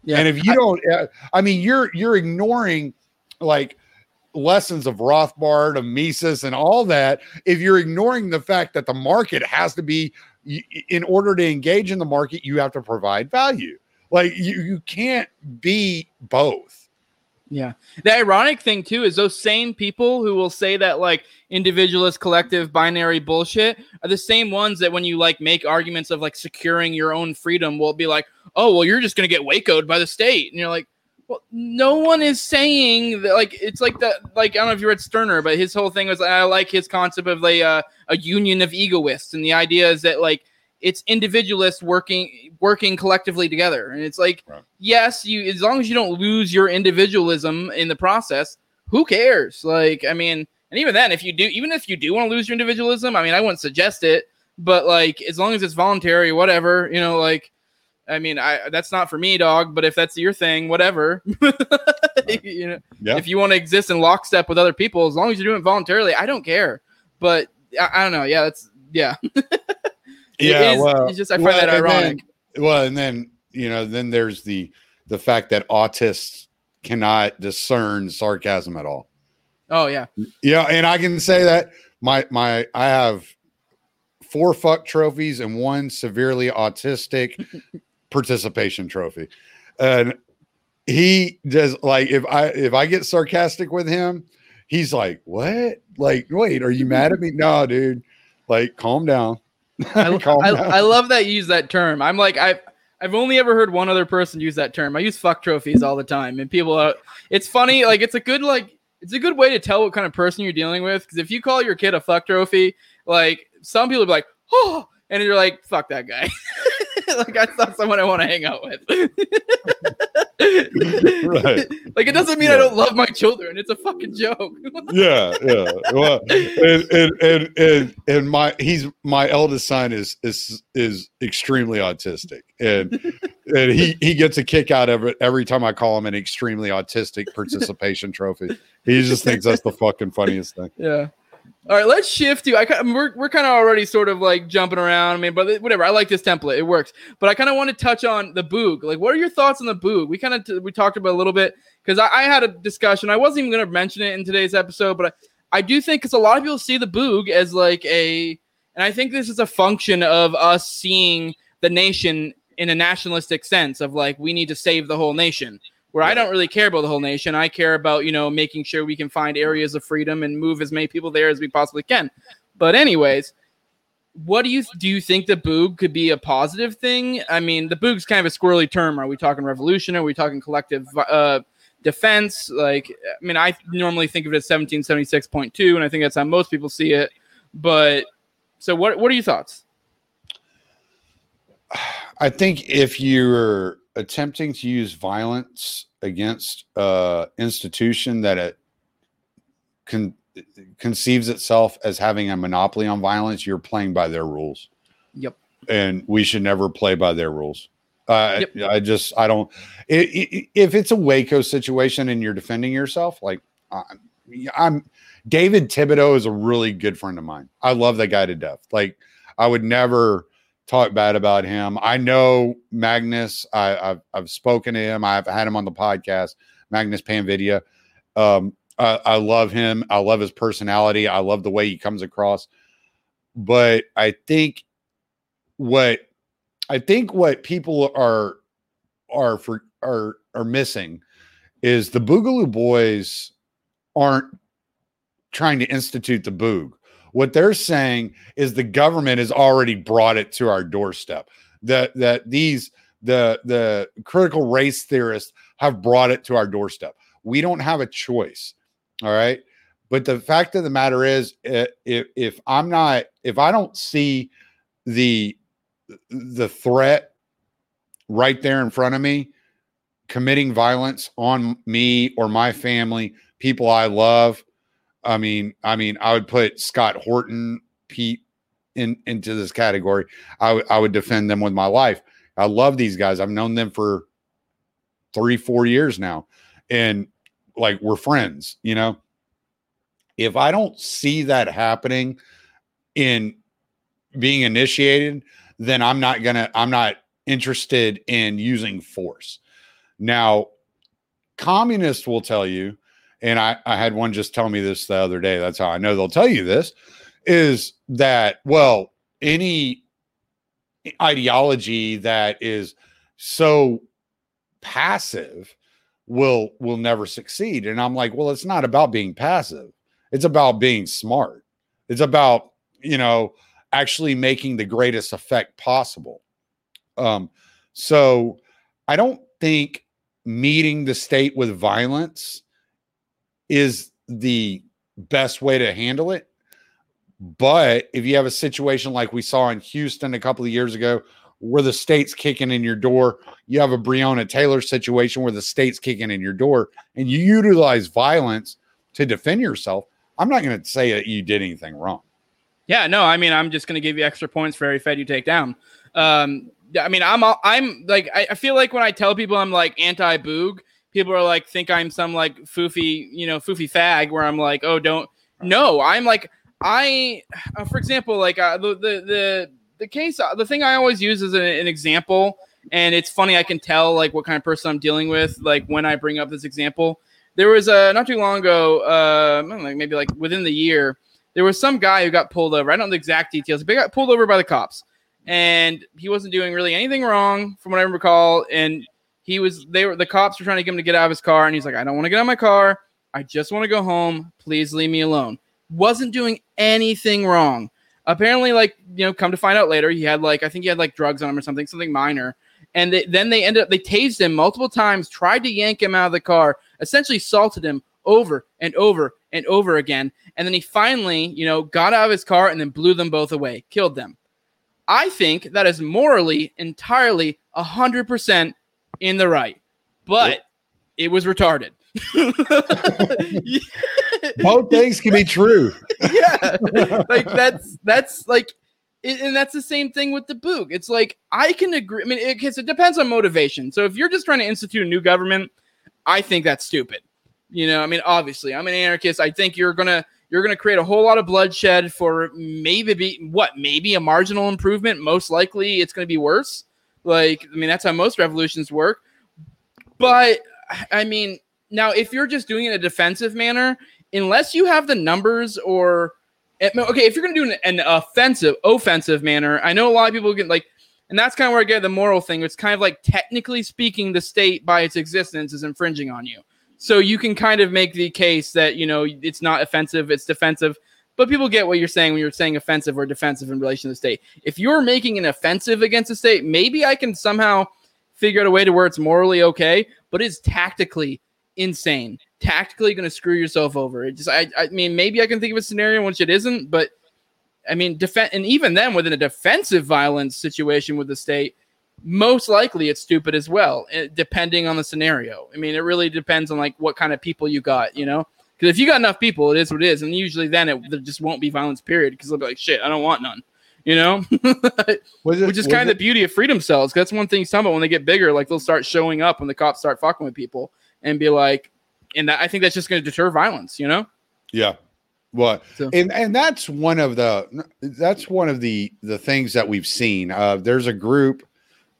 Yeah. And if you don't, uh, I mean, you're you're ignoring like lessons of Rothbard, of Mises, and all that. If you're ignoring the fact that the market has to be, in order to engage in the market, you have to provide value. Like you, you can't be both. Yeah. The ironic thing too is those same people who will say that like individualist collective binary bullshit are the same ones that when you like make arguments of like securing your own freedom will be like, "Oh, well you're just going to get wacoed by the state." And you're like, "Well, no one is saying that like it's like that like I don't know if you read Stirner, but his whole thing was I like his concept of like uh, a union of egoists and the idea is that like it's individualists working working collectively together. And it's like Right. yes, you as long as you don't lose your individualism in the process, who cares? Like, I mean, and even then, if you do, even if you do want to lose your individualism, I mean, I wouldn't suggest it, but like, as long as it's voluntary, whatever, you know, like, I mean, I that's not for me, dog. But if that's your thing, whatever. you know, Yeah. if you want to exist in lockstep with other people, as long as you're doing it voluntarily, I don't care. But I, I don't know. Yeah, that's yeah. It Yeah, is- well, it's just I find well, that and then- well, and then you know, then there's the the fact that autists cannot discern sarcasm at all. oh yeah, Yeah, and I can say that my my I have four fuck trophies and one severely autistic participation trophy. And he does like if I if I get sarcastic with him, he's like, "What? Like, wait, are you mad at me?" No, dude. Like, calm down. I, I. I love that you use that term. I'm like I've I've only ever heard one other person use that term. I use fuck trophies all the time, and people. Are, it's funny. Like it's a good like it's a good way to tell what kind of person you're dealing with. Because if you call your kid a fuck trophy, like some people are like, oh, and you're like, fuck that guy. like I not someone I want to hang out with. Right. Like it doesn't mean I don't love my children. It's a fucking joke. yeah, yeah. Well, and, and and and and my he's my eldest son is is is extremely autistic, and and he he gets a kick out of it every time I call him an extremely autistic participation trophy. He just thinks that's the fucking funniest thing. Yeah. All right, let's shift to. I we're we're kind of already sort of like jumping around. I mean, but whatever. I like this template; it works. But I kind of want to touch on the boog. Like, what are your thoughts on the boog? We kind of t- we talked about a little bit because I, I had a discussion. I wasn't even going to mention it in today's episode, but I, I do think because a lot of people see the boog as like a, and I think this is a function of us seeing the nation in a nationalistic sense of like we need to save the whole nation where I don't really care about the whole nation. I care about, you know, making sure we can find areas of freedom and move as many people there as we possibly can. But anyways, what do you do you think the boog could be a positive thing? I mean, the boog's kind of a squirrely term. Are we talking revolution? Are we talking collective uh defense? Like I mean, I normally think of it as 1776.2 and I think that's how most people see it. But so what what are your thoughts? I think if you're attempting to use violence against uh institution that it con- conceives itself as having a monopoly on violence, you're playing by their rules. Yep. and we should never play by their rules. Uh, Yep. I just I don't. i i if it's a Waco situation and you're defending yourself, like uh, I'm, David Thibodeau is a really good friend of mine. I love that guy to death. Like I would never talk bad about him. I know Magnus. I, I've I've spoken to him. I've had him on the podcast. Magnus Panvidya. Um, I, I love him. I love his personality. I love the way he comes across. But I think what I think what people are are for are are missing is the Boogaloo Boys aren't trying to institute the boog. What they're saying is the government has already brought it to our doorstep. That that these the the critical race theorists have brought it to our doorstep. We don't have a choice. All right. But the fact of the matter is, if if I'm not, if I don't see the the threat right there in front of me, committing violence on me or my family, people I love. I mean, I mean, I would put Scott Horton, Pete in into this category. I would I would defend them with my life. I love these guys. I've known them for three, four years now. And like we're friends, you know. If I don't see that happening in being initiated, then I'm not gonna, I'm not interested in using force. Now, communists will tell you, and I, I had one just tell me this the other day. That's how I know they'll tell you this is that, well, any ideology that is so passive will will never succeed. And i'm like well it's not about being passive. It's about being smart. It's about you know actually making the greatest effect possible. Um so i don't think meeting the state with violence is the best way to handle it but if you have a situation like we saw in Houston a couple of years ago, where the state's kicking in your door, you have a Breonna Taylor situation where the state's kicking in your door, and you utilize violence to defend yourself. I'm not going to say that you did anything wrong. Yeah, no, I mean, I'm just going to give you extra points for every Fed you take down. Um, I mean, I'm I'm like I, I feel like when I tell people I'm like anti boog, people are like think I'm some like foofy, you know, foofy fag where I'm like, oh, don't. No, I'm like I, uh, for example, like uh, the, the the the case, uh, the thing I always use as an, an, example, and it's funny I can tell like what kind of person I'm dealing with, like when I bring up this example. There was a uh, not too long ago, uh, like maybe like within the year, there was some guy who got pulled over. I don't know the exact details, but he got pulled over by the cops, and he wasn't doing really anything wrong, from what I recall. And he was, they were the cops were trying to get him to get out of his car, and he's like, "I don't want to get out of my car. I just want to go home. Please leave me alone." wasn't doing anything wrong. Apparently, like you know, come to find out later, he had like I think he had like drugs on him or something, something minor. And they, then they ended up they tased him multiple times, tried to yank him out of the car, essentially assaulted him over and over and over again. And then he finally, you know, got out of his car and then blew them both away, killed them. I think that is morally entirely 100% in the right, but it was retarded. Both things can be true. yeah, like that's that's like, and that's the same thing with the boog. It's like I can agree. I mean, it, it depends on motivation. So if you're just trying to institute a new government, I think that's stupid. You know, I mean, obviously, I'm an anarchist. I think you're gonna you're gonna create a whole lot of bloodshed for maybe be, what maybe a marginal improvement. Most likely, it's gonna be worse. Like, I mean, that's how most revolutions work. But I mean, now, if you're just doing it in a defensive manner, unless you have the numbers or eh, okay, if you're going to do an, an, offensive, offensive manner, I know a lot of people get like, and that's kind of where I get the moral thing. It's kind of like technically speaking, the state by its existence is infringing on you. So you can kind of make the case that you know it's not offensive, it's defensive. But people get what you're saying when you're saying offensive or defensive in relation to the state. If you're making an offensive against the state, maybe I can somehow figure out a way to where it's morally okay, but it's tactically insane. Tactically going to screw yourself over. It just, I, I mean, maybe I can think of a scenario in which it isn't, but I mean, defend, and even then, within a defensive violence situation with the state, most likely it's stupid as well, eh, depending on the scenario. I mean, it really depends on like what kind of people you got, you know. Because if you got enough people, it is what it is, and usually then it there just won't be violence. Period. Because they'll be like, shit, I don't want none. You know, it, which is kind of the beauty of freedom cells. That's one thing. Some, but when they get bigger, like they'll start showing up when the cops start fucking with people and be like, and that, I think that's just going to deter violence, you know? Yeah. Well, so. and and that's one of the that's one of the the things that we've seen. Uh, there's a group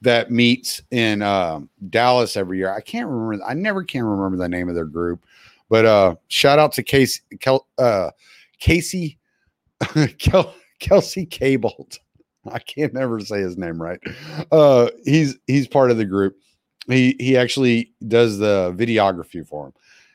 that meets in uh, Dallas every year. I can't remember. I never can remember the name of their group, but uh, shout out to Casey Kel, uh, Casey Kel, Kelsey Cabled. I can't never say his name right. Uh, he's he's part of the group, he he actually does the videography for him.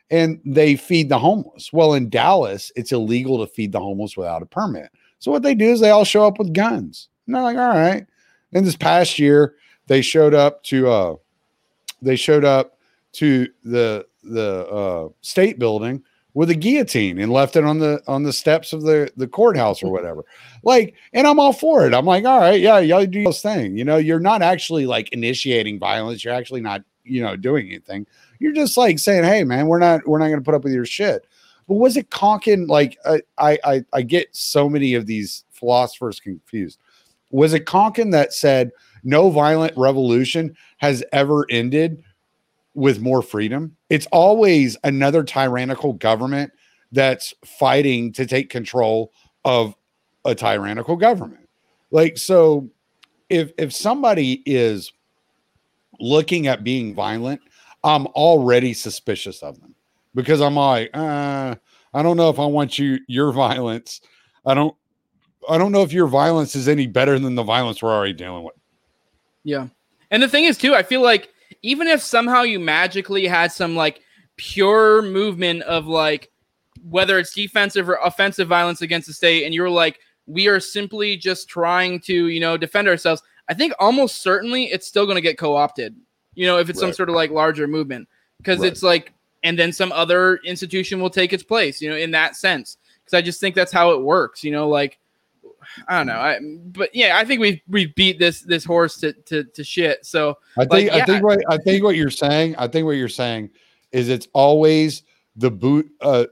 And they feed the homeless. Well, in Dallas, it's illegal to feed the homeless without a permit. So what they do is they all show up with guns. And they're like, all right. And this past year, they showed up to uh they showed up to the the uh state building with a guillotine and left it on the on the steps of the the courthouse or mm-hmm. whatever. Like, and I'm all for it. I'm like, all right, yeah, y'all do this thing. You know, you're not actually like initiating violence. You're actually not, you know, doing anything. You're just like saying, hey, man, we're not we're not going to put up with your shit. But was it Konkin? Like, I I I get so many of these philosophers confused. Was it Konkin that said no violent revolution has ever ended with more freedom. It's always another tyrannical government that's fighting to take control of a tyrannical government. Like so if if somebody is looking at being violent, I'm already suspicious of them because I'm like, uh, I don't know if I want you your violence. I don't I don't know if your violence is any better than the violence we're already dealing with. Yeah. And the thing is too, I feel like even if somehow you magically had some like pure movement of like whether it's defensive or offensive violence against the state and you're like we are simply just trying to, you know, defend ourselves. I think almost certainly it's still going to get co-opted. You know, if it's right. some sort of like larger movement because right. it's like and then some other institution will take its place, you know, in that sense. Cuz I just think that's how it works, you know, like I don't know. I, but yeah, I think we we beat this this horse to to, to shit. So I think like, yeah. I think what I think what you're saying, I think what you're saying is it's always the boot uh,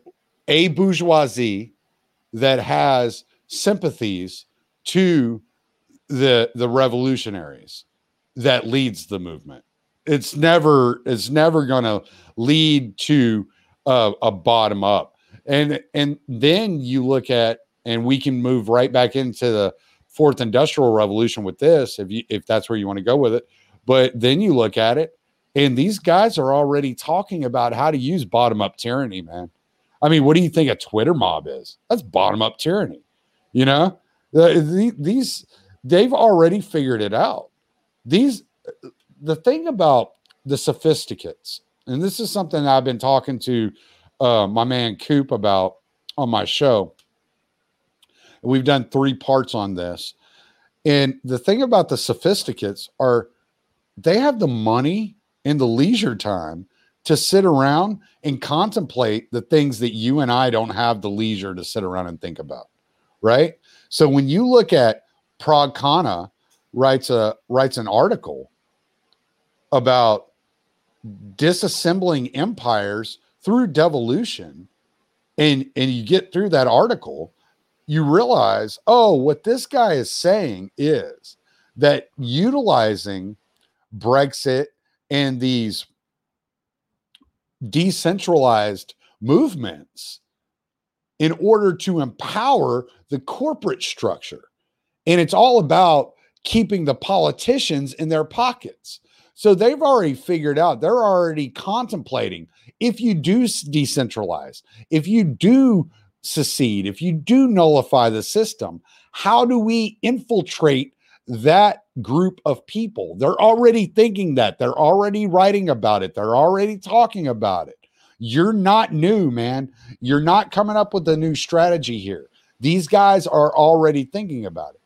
a bourgeoisie that has sympathies to the the revolutionaries that leads the movement. It's never it's never going to lead to uh, a bottom up. And and then you look at and we can move right back into the fourth industrial revolution with this if you if that's where you want to go with it. But then you look at it and these guys are already talking about how to use bottom up tyranny, man. I mean, what do you think a Twitter mob is? That's bottom up tyranny. You know, the, these they've already figured it out. These the thing about the sophisticates, and this is something I've been talking to uh, my man Coop about on my show. We've done three parts on this. And the thing about the sophisticates are they have the money and the leisure time to sit around and contemplate the things that you and I don't have the leisure to sit around and think about right? So when you look at Parag Khanna writes a writes an article about disassembling empires through devolution and and you get through that article you realize oh what this guy is saying is that utilizing brexit and these decentralized movements in order to empower the corporate structure. And it's all about keeping the politicians in their pockets. So they've already figured out, they're already contemplating if you do decentralize, if you do secede, if you do nullify the system, how do we infiltrate that group of people? They're already thinking that, they're already writing about it, they're already talking about it. You're not new, man. You're not coming up with a new strategy here. These guys are already thinking about it.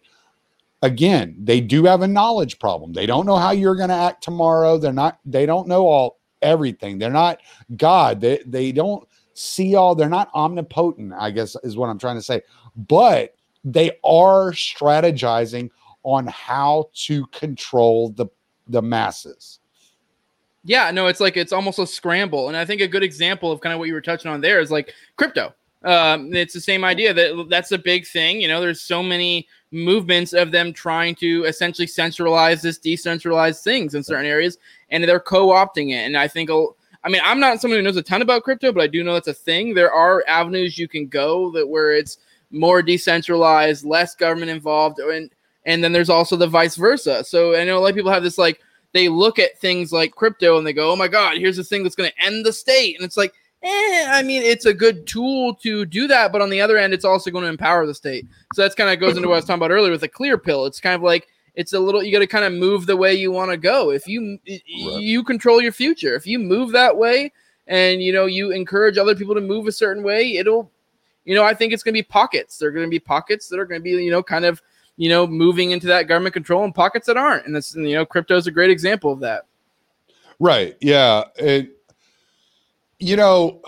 Again, they do have a knowledge problem. They don't know how you're going to act tomorrow. They're not, they don't know all everything. They're not God. They, they don't see all, they're not omnipotent, I guess is what I'm trying to say. But they are strategizing on how to control the the masses. Yeah, no, it's like it's almost a scramble. And I think a good example of kind of what you were touching on there is like crypto. Um, it's the same idea that that's a big thing. You know, there's so many movements of them trying to essentially centralize this decentralized things in certain areas, and they're co-opting it. And I think, I mean, I'm not someone who knows a ton about crypto, but I do know that's a thing. There are avenues you can go that where it's more decentralized, less government involved, and and then there's also the vice versa. So I know a lot of people have this like they look at things like crypto and they go, "Oh my God, here's this thing that's going to end the state," and it's like, eh, I mean, it's a good tool to do that, but on the other end, it's also going to empower the state. So that's kind of goes into what I was talking about earlier with a clear pill. It's kind of like it's a little you got to kind of move the way you want to go. If you right. you control your future, if you move that way, and you know you encourage other people to move a certain way, it'll, you know, I think it's going to be pockets. There are going to be pockets that are going to be you know kind of you know, moving into that government control and pockets that aren't. And that's, you know, crypto is a great example of that. Right. Yeah. It, you know,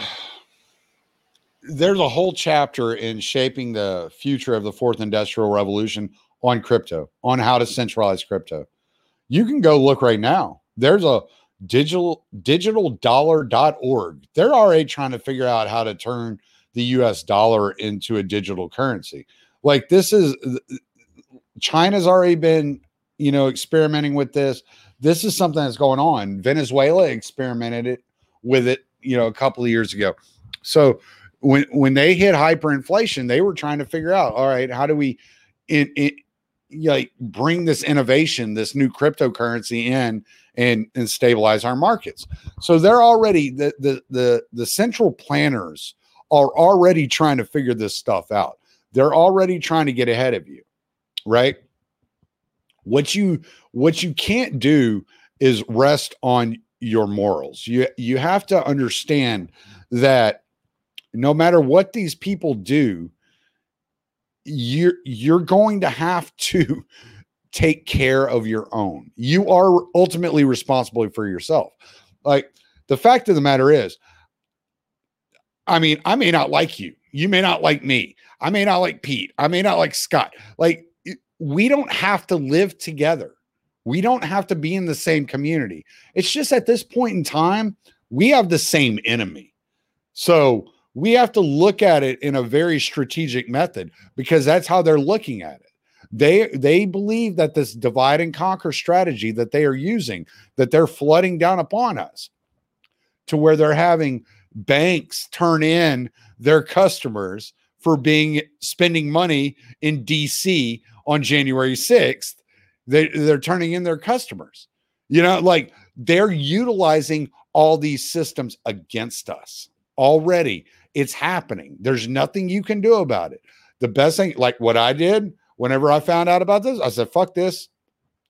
there's a whole chapter in shaping the future of the fourth industrial revolution on crypto, on how to centralize crypto. You can go look right now. There's a digital digitaldollar.org. They're already trying to figure out how to turn the US dollar into a digital currency. Like this is China's already been you know, experimenting with this. This is something that's going on. Venezuela experimented it with it, you know, a couple of years ago. So when when they hit hyperinflation, they were trying to figure out, all right, how do we in, in like bring this innovation, this new cryptocurrency in and and stabilize our markets. So they're already the the the the central planners are already trying to figure this stuff out. They're already trying to get ahead of you, right? What you what you can't do is rest on your morals. You you have to understand that no matter what these people do, you're you're going to have to take care of your own. You are ultimately responsible for yourself. Like the fact of the matter is, I mean, I may not like you. You may not like me. I may not like Pete. I may not like Scott. Like we don't have to live together. We don't have to be in the same community. It's just at this point in time, we have the same enemy. So we have to look at it in a very strategic method because that's how they're looking at it. They they believe that this divide and conquer strategy that they are using, that they're flooding down upon us to where they're having banks turn in their customers for being spending money in DC on January 6th. They, they're turning in their customers. You know, like they're utilizing all these systems against us already. It's happening. There's nothing you can do about it. The best thing, like what I did whenever I found out about this, I said, fuck this.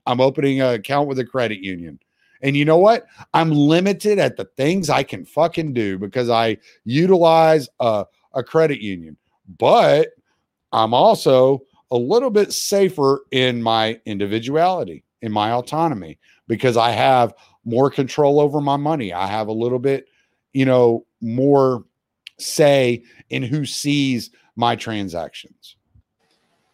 I'm opening an account with a credit union. And you know what? I'm limited at the things I can fucking do because I utilize a, a credit union. But I'm also a little bit safer in my individuality, in my autonomy, because I have more control over my money. I have a little bit, you know, more say in who sees my transactions.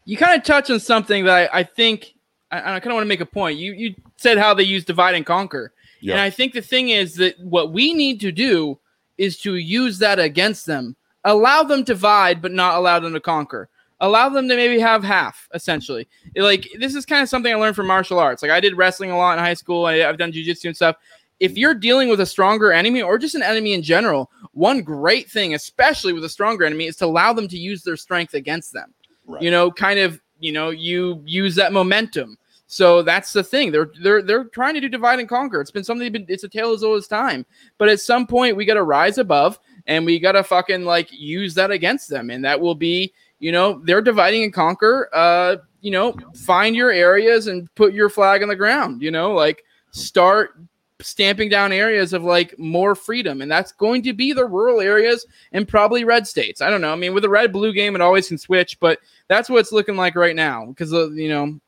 You kind of touch on something that I, I think I, I kind of want to make a point. You you said how they use divide and conquer, yep. and I think the thing is that what we need to do is to use that against them. Allow them to divide, but not allow them to conquer. Allow them to maybe have half, essentially. Like this is kind of something I learned from martial arts. Like I did wrestling a lot in high school. I, I've done jujitsu and stuff if you're dealing with a stronger enemy or just an enemy in general, one great thing, especially with a stronger enemy, is to allow them to use their strength against them. Right. You know, kind of, you know, you use that momentum. So that's the thing. They're they're they're trying to do divide and conquer. It's been something. Been, it's a tale as old as time. But at some point, we got to rise above, and we got to fucking like use that against them, and that will be, you know, they're dividing and conquer. Uh, you know, find your areas and put your flag on the ground. You know, like start stamping down areas of like more freedom, and that's going to be the rural areas and probably red states. I don't know. I mean, with a red blue game, it always can switch, but that's what it's looking like right now because uh, you know,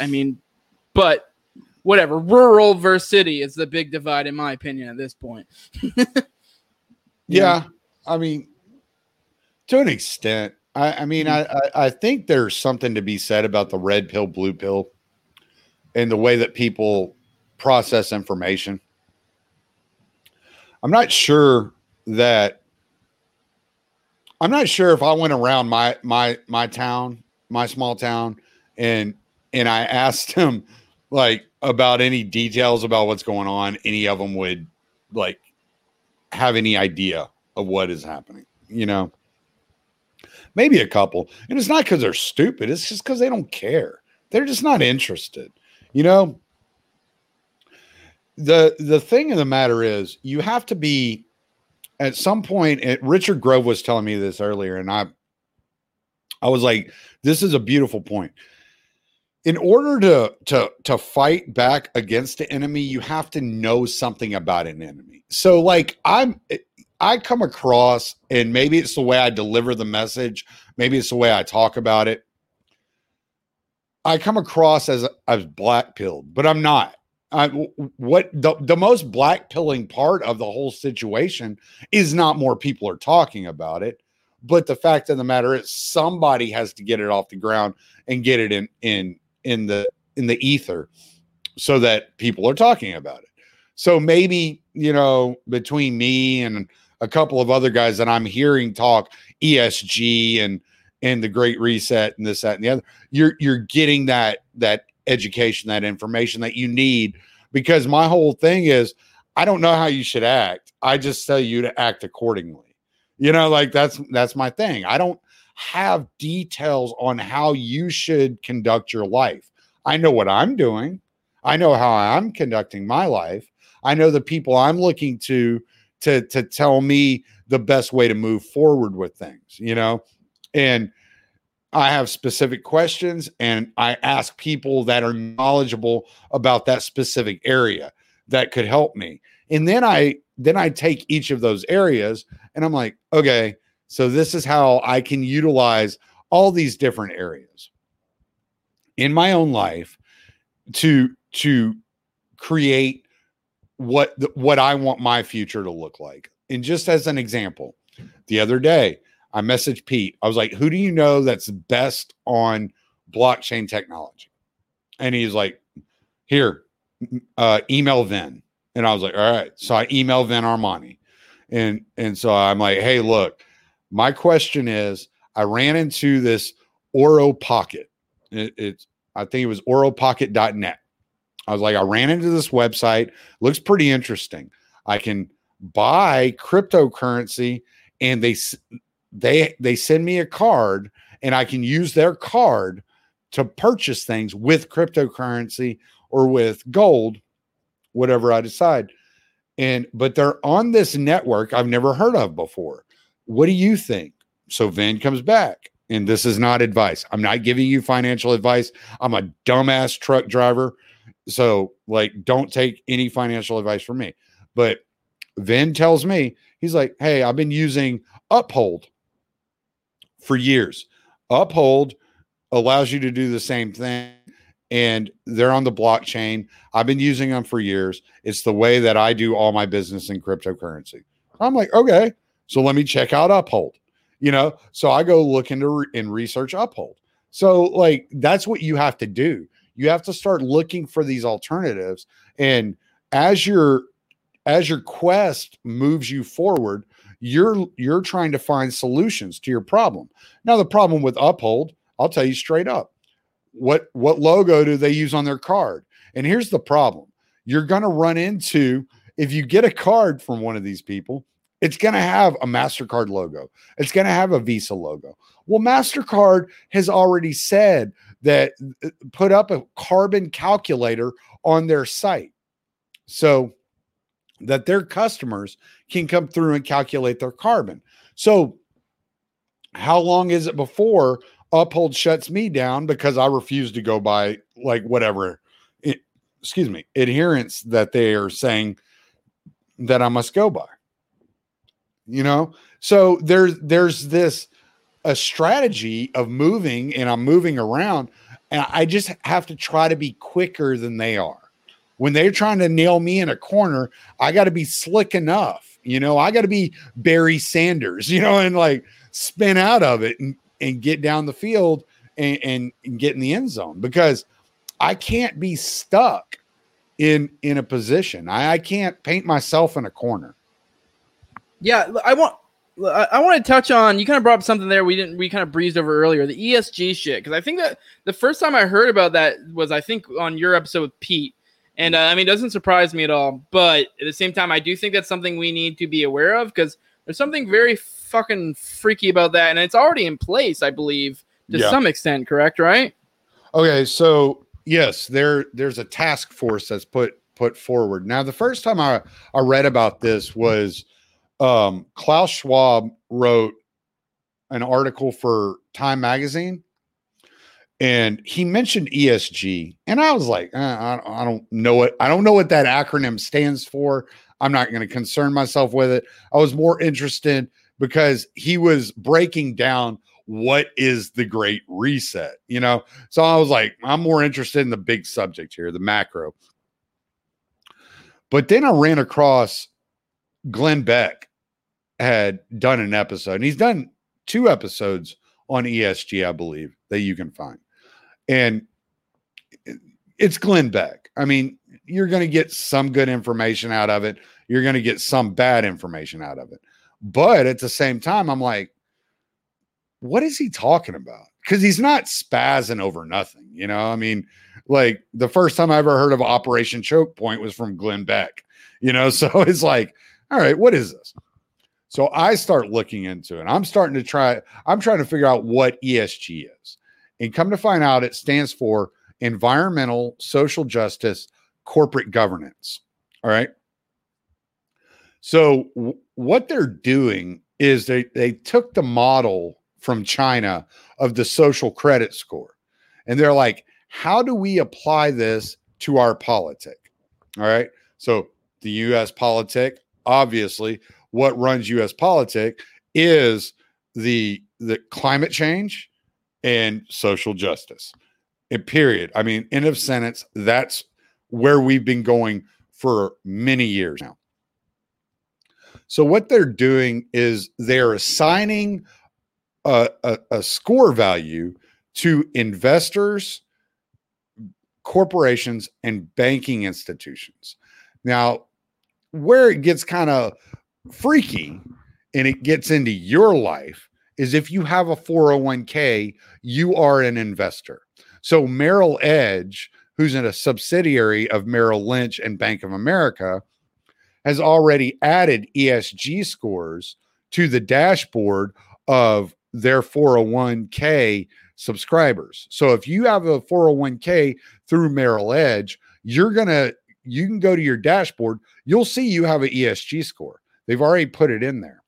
I mean, but whatever. Rural versus city is the big divide, in my opinion, at this point. yeah, I mean, to an extent. I, I mean, I, I think there's something to be said about the red pill, blue pill, and the way that people process information. I'm not sure that I'm not sure if I went around my my my town, my small town, and and I asked them like about any details about what's going on, any of them would like have any idea of what is happening, you know. Maybe a couple. And it's not because they're stupid, it's just because they don't care. They're just not interested. You know, the the thing of the matter is you have to be at some point it, richard grove was telling me this earlier and i i was like this is a beautiful point. In order to to to fight back against the enemy you have to know something about an enemy. So like i'm i come across and maybe it's the way i deliver the message maybe it's the way i talk about it. I come across as as black pilled but i'm not uh, what the, the most black pilling part of the whole situation is not more people are talking about it, but the fact of the matter is somebody has to get it off the ground and get it in in in the in the ether so that people are talking about it. So maybe, you know, between me and a couple of other guys that I'm hearing talk ESG and and the great reset and this, that, and the other, you're you're getting that that education, that information that you need. Because my whole thing is, I don't know how you should act. I just tell you to act accordingly. You know, like that's that's my thing. I don't have details on how you should conduct your life. I know what I'm doing. I know how I'm conducting my life. I know the people I'm looking to to to tell me the best way to move forward with things, you know? And I have specific questions and I ask people that are knowledgeable about that specific area that could help me. And then I then I take each of those areas and I'm like, okay, so this is how I can utilize all these different areas in my own life to to create what what I want my future to look like. And just as an example, the other day I messaged Pete. I was like, "Who do you know that's best on blockchain technology?" And he's like, "Here, uh, email Vin." And I was like, "All right." So I email Vin Armani, and and so I'm like, "Hey, look, my question is, I ran into this Oro Pocket. It, it's I think it was OroPocket.net. I was like, I ran into this website. Looks pretty interesting. I can buy cryptocurrency, and they they they send me a card and I can use their card to purchase things with cryptocurrency or with gold, whatever I decide. And but they're on this network I've never heard of before. What do you think? So Vin comes back. And this is not advice. I'm not giving you financial advice. I'm a dumbass truck driver. So, like, don't take any financial advice from me. But Vin tells me, he's like, hey, I've been using Uphold for years. Uphold allows you to do the same thing and they're on the blockchain. I've been using them for years. It's the way that I do all my business in cryptocurrency. I'm like, okay, so let me check out Uphold. You know, so I go look into re- and research Uphold. So like that's what you have to do. You have to start looking for these alternatives and as your as your quest moves you forward, you're you're trying to find solutions to your problem. Now the problem with Uphold, I'll tell you straight up. What what logo do they use on their card? And here's the problem. You're going to run into if you get a card from one of these people, it's going to have a MasterCard logo. It's going to have a Visa logo. Well, MasterCard has already said that uh, put up a carbon calculator on their site. So that their customers can come through and calculate their carbon. So, how long is it before Uphold shuts me down because I refuse to go by like whatever, it, excuse me, adherence that they are saying that I must go by? You know, so there's there's this a strategy of moving, and I'm moving around, and I just have to try to be quicker than they are when they're trying to nail me in a corner, I got to be slick enough. You know, I got to be Barry Sanders, you know, and like spin out of it and, and get down the field and, and, and get in the end zone because I can't be stuck in in a position. I, I can't paint myself in a corner. Yeah, I want I want to touch on you kind of brought up something there we didn't we kind of breezed over earlier the ESG shit because I think that the first time I heard about that was I think on your episode with Pete and uh, I mean, it doesn't surprise me at all. But at the same time, I do think that's something we need to be aware of because there's something very fucking freaky about that. And it's already in place, I believe, to yeah. some extent, correct? Right? Okay. So, yes, there there's a task force that's put put forward. Now, the first time I, I read about this was um, Klaus Schwab wrote an article for Time Magazine and he mentioned ESG, and I was like, uh, I, I, don't know what I don't know what that acronym stands for. I'm not going to concern myself with it. I was more interested because he was breaking down what is the Great Reset, you know. So I was like, I'm more interested in the big subject here, the macro. But then I ran across Glenn Beck had done an episode, and he's done two episodes on ESG, I believe, that you can find and it's Glenn Beck. I mean, you're going to get some good information out of it. You're going to get some bad information out of it. But at the same time, I'm like, what is he talking about? because he's not spazzing over nothing. You know, I mean, like the first time I ever heard of Operation Choke Point was from Glenn Beck. You know, so it's like, all right, what is this? So I start looking into it. I'm starting to try, I'm trying to figure out what ESG is. And come to find out, it stands for environmental, social justice, corporate governance. All right. So w- what they're doing is they they took the model from China of the social credit score, and they're like, how do we apply this to our politic? All right. So the U.S. politic, obviously, what runs U.S. politic is the the climate change and social justice. And period. I mean, end of sentence. That's where we've been going for many years now. So what they're doing is they're assigning a, a, a score value to investors, corporations, and banking institutions. Now, where it gets kind of freaky and it gets into your life is if you have a 401k, you are an investor. So Merrill Edge, who's in a subsidiary of Merrill Lynch and Bank of America, has already added ESG scores to the dashboard of their 401k subscribers. So if you have a 401k through Merrill Edge, you're going to you can go to your dashboard, you'll see you have an ESG score. They've already put it in there.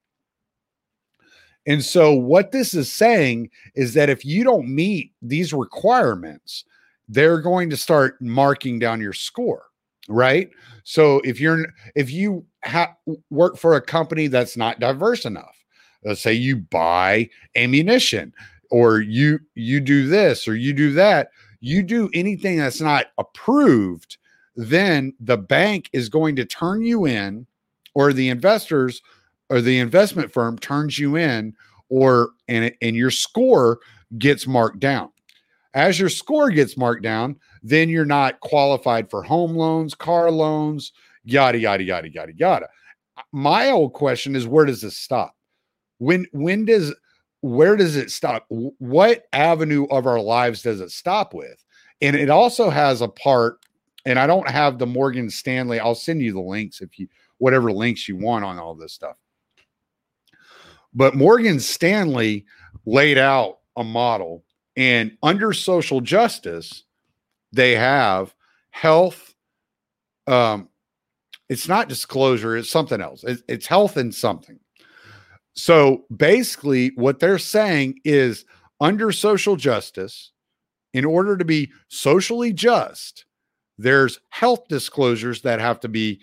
And so, what this is saying is that if you don't meet these requirements, they're going to start marking down your score, right? So, if you're if you ha- work for a company that's not diverse enough, let's say you buy ammunition, or you you do this or you do that, you do anything that's not approved, then the bank is going to turn you in, or the investors or the investment firm turns you in or and, and your score gets marked down. As your score gets marked down then you're not qualified for home loans car loans yada yada yada yada yada. My old question is where does this stop? When when does where does it stop? What avenue of our lives does it stop with? And it also has a part and i don't have the morgan stanley i'll send you the links if you whatever links you want on all this stuff but Morgan Stanley laid out a model, and under social justice, they have health. Um, it's not disclosure, it's something else. It's, it's health and something. So basically, what they're saying is under social justice, in order to be socially just, there's health disclosures that have to be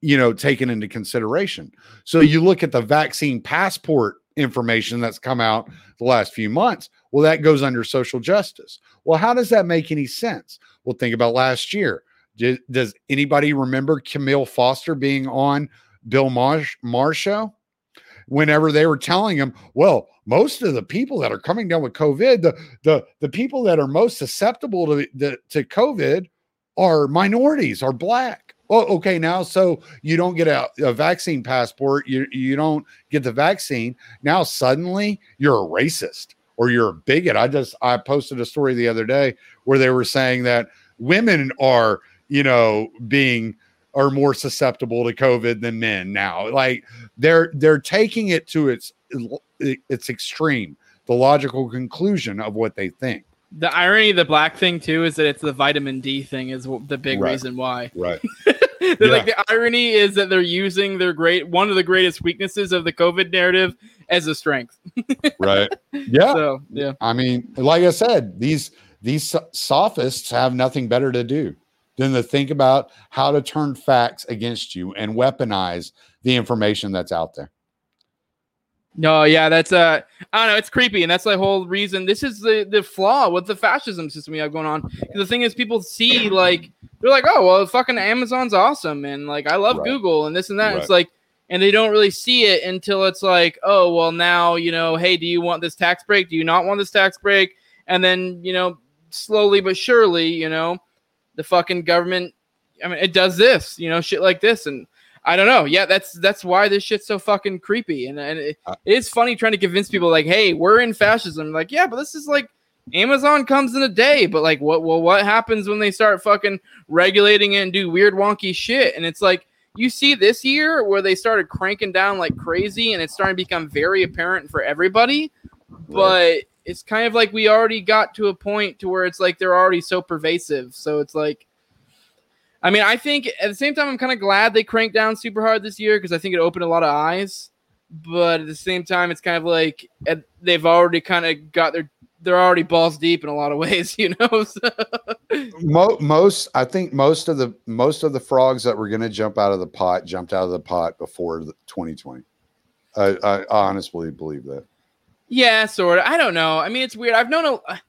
you know taken into consideration. So you look at the vaccine passport information that's come out the last few months well that goes under social justice. Well how does that make any sense? Well think about last year. Does anybody remember Kmele Foster being on bill Maher, Maher show whenever they were telling him well most of the people that are coming down with covid the the, the people that are most susceptible to, the, to covid are minorities are black Oh, okay. Now, so you don't get a, a, vaccine passport, you you don't get the vaccine. Now suddenly you're a racist or you're a bigot. I just I posted a story the other day where they were saying that women are, you know, being are more susceptible to COVID than men now. Like they're they're taking it to its its extreme, the logical conclusion of what they think. The irony of the black thing too is that it's the vitamin D thing is the big right. reason why. Right. yeah. like the irony is that they're using their great one of the greatest weaknesses of the COVID narrative as a strength. right. Yeah. So yeah. I mean, like I said, these these sophists have nothing better to do than to think about how to turn facts against you and weaponize the information that's out there. No, yeah, that's uh, I don't know, it's creepy, and that's the whole reason. This is the the flaw with the fascism system we have going on. The thing is, people see like they're like, oh well, fucking Amazon's awesome, and like I love right. Google and this and that. Right. It's like, and they don't really see it until it's like, oh well, now you know, hey, do you want this tax break? Do you not want this tax break? And then you know, slowly but surely, you know, the fucking government. I mean, it does this, you know, shit like this, and I don't know. Yeah, that's that's why this shit's so fucking creepy. And, and it, uh, it is funny trying to convince people like, hey, we're in fascism. Like, yeah, but this is like Amazon comes in a day, but like what well what happens when they start fucking regulating it and do weird wonky shit? And it's like you see this year where they started cranking down like crazy and it's starting to become very apparent for everybody. But it's kind of like we already got to a point to where it's like they're already so pervasive. So it's like I mean, I think at the same time I'm kind of glad they cranked down super hard this year because I think it opened a lot of eyes. But at the same time, it's kind of like they've already kind of got their they're already balls deep in a lot of ways, you know. most, I think most of the most of the frogs that were going to jump out of the pot jumped out of the pot before the 2020. I, I honestly believe that. Yeah, sort of. I don't know. I mean, it's weird. I've known a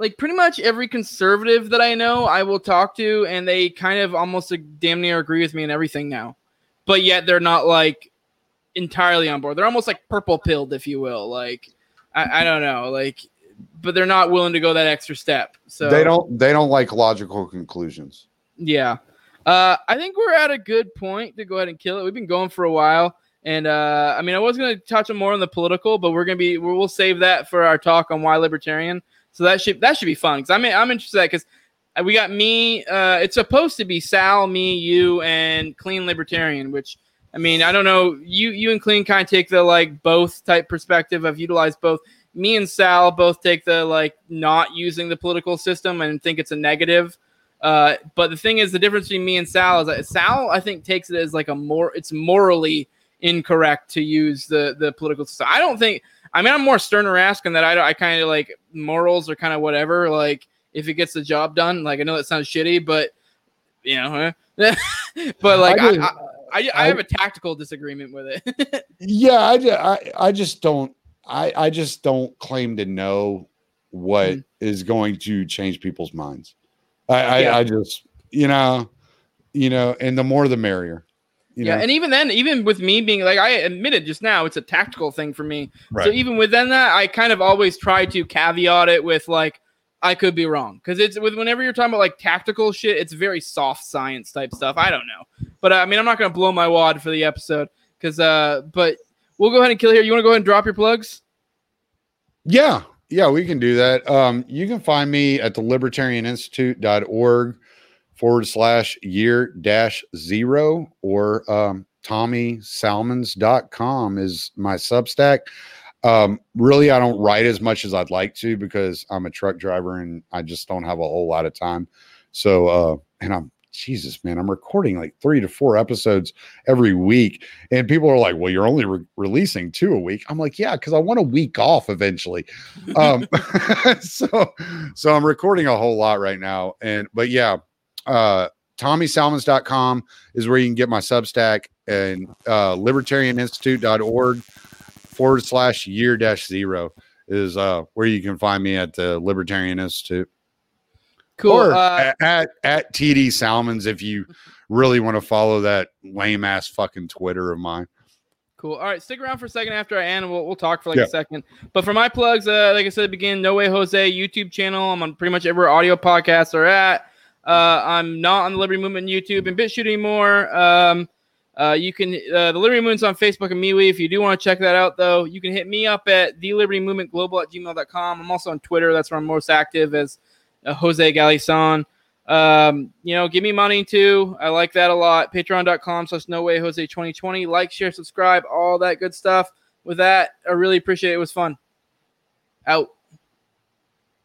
like pretty much every conservative that I know, I will talk to, and they kind of almost damn near agree with me in everything now. But yet they're not like entirely on board. They're almost like purple pilled, if you will. Like I, I don't know. Like but they're not willing to go that extra step. So they don't they don't like logical conclusions. Yeah. Uh, I think we're at a good point to go ahead and kill it. We've been going for a while. And uh, I mean, I was going to touch on more on the political, but we're going to be we'll save that for our talk on why libertarian. So that should that should be fun because I'm I'm interested because we got me. Uh, it's supposed to be Sal, me, you, and Clean Libertarian. Which I mean, I don't know. You you and Clean kind of take the like both type perspective. I've utilized both me and Sal both take the like not using the political system and think it's a negative. Uh, but the thing is, the difference between me and Sal is that Sal, I think, takes it as like a more it's morally incorrect to use the the political system. I don't think. I mean, I'm more Stirner asking that. I I kind of like morals are kind of whatever. Like if it gets the job done. Like I know that sounds shitty, but you know, but like I, I, I, I, have a tactical disagreement with it. yeah, I, I I just don't I, I just don't claim to know what mm. is going to change people's minds. I, yeah. I, I, just, you know, you know, and the more the merrier. Yeah, know? and even then, even with me being like I admitted just now, it's a tactical thing for me. Right. So even within that, I kind of always try to caveat it with like I could be wrong because it's with whenever you're talking about like tactical shit, it's very soft science type stuff. I don't know, but I mean, I'm not gonna blow my wad for the episode because, uh, but we'll go ahead and kill here. You want to go ahead and drop your plugs? Yeah, yeah, we can do that. Um, you can find me at the libertarianinstitute.org forward slash year dash zero or um, tommysalmons.com is my substack. Um, really, I don't write as much as I'd like to because I'm a truck driver and I just don't have a whole lot of time. So, uh, and I'm Jesus, man, I'm recording like three to four episodes every week. And people are like, well, you're only re- releasing two a week. I'm like, yeah, because I want a week off eventually. Um, so, so I'm recording a whole lot right now. And, but yeah, uh, TommySalmons.com is where you can get my Substack and uh, libertarianinstitute.org forward slash year dash zero is uh, where you can find me at the Libertarian Institute. Cool. Or uh, at at TD Salmons if you really want to follow that lame ass fucking Twitter of mine. Cool. All right, stick around for a second after I end. We'll, we'll talk for like yeah. a second. But for my plugs, uh, like I said, begin No Way Jose YouTube channel. I'm on pretty much every audio podcast are at. Uh, I'm not on the Liberty Movement YouTube and BitChute anymore. Um, uh, you can uh, the Liberty Movement's on Facebook and MeWe. If you do want to check that out, though, you can hit me up at the Liberty Movement Global at gmail.com. I'm also on Twitter. That's where I'm most active as uh, Jose Galison. Um, you know, give me money too. I like that a lot. Patreon.com slash no way Jose 2020. Like, share, subscribe, all that good stuff. With that, I really appreciate it. It was fun. Out.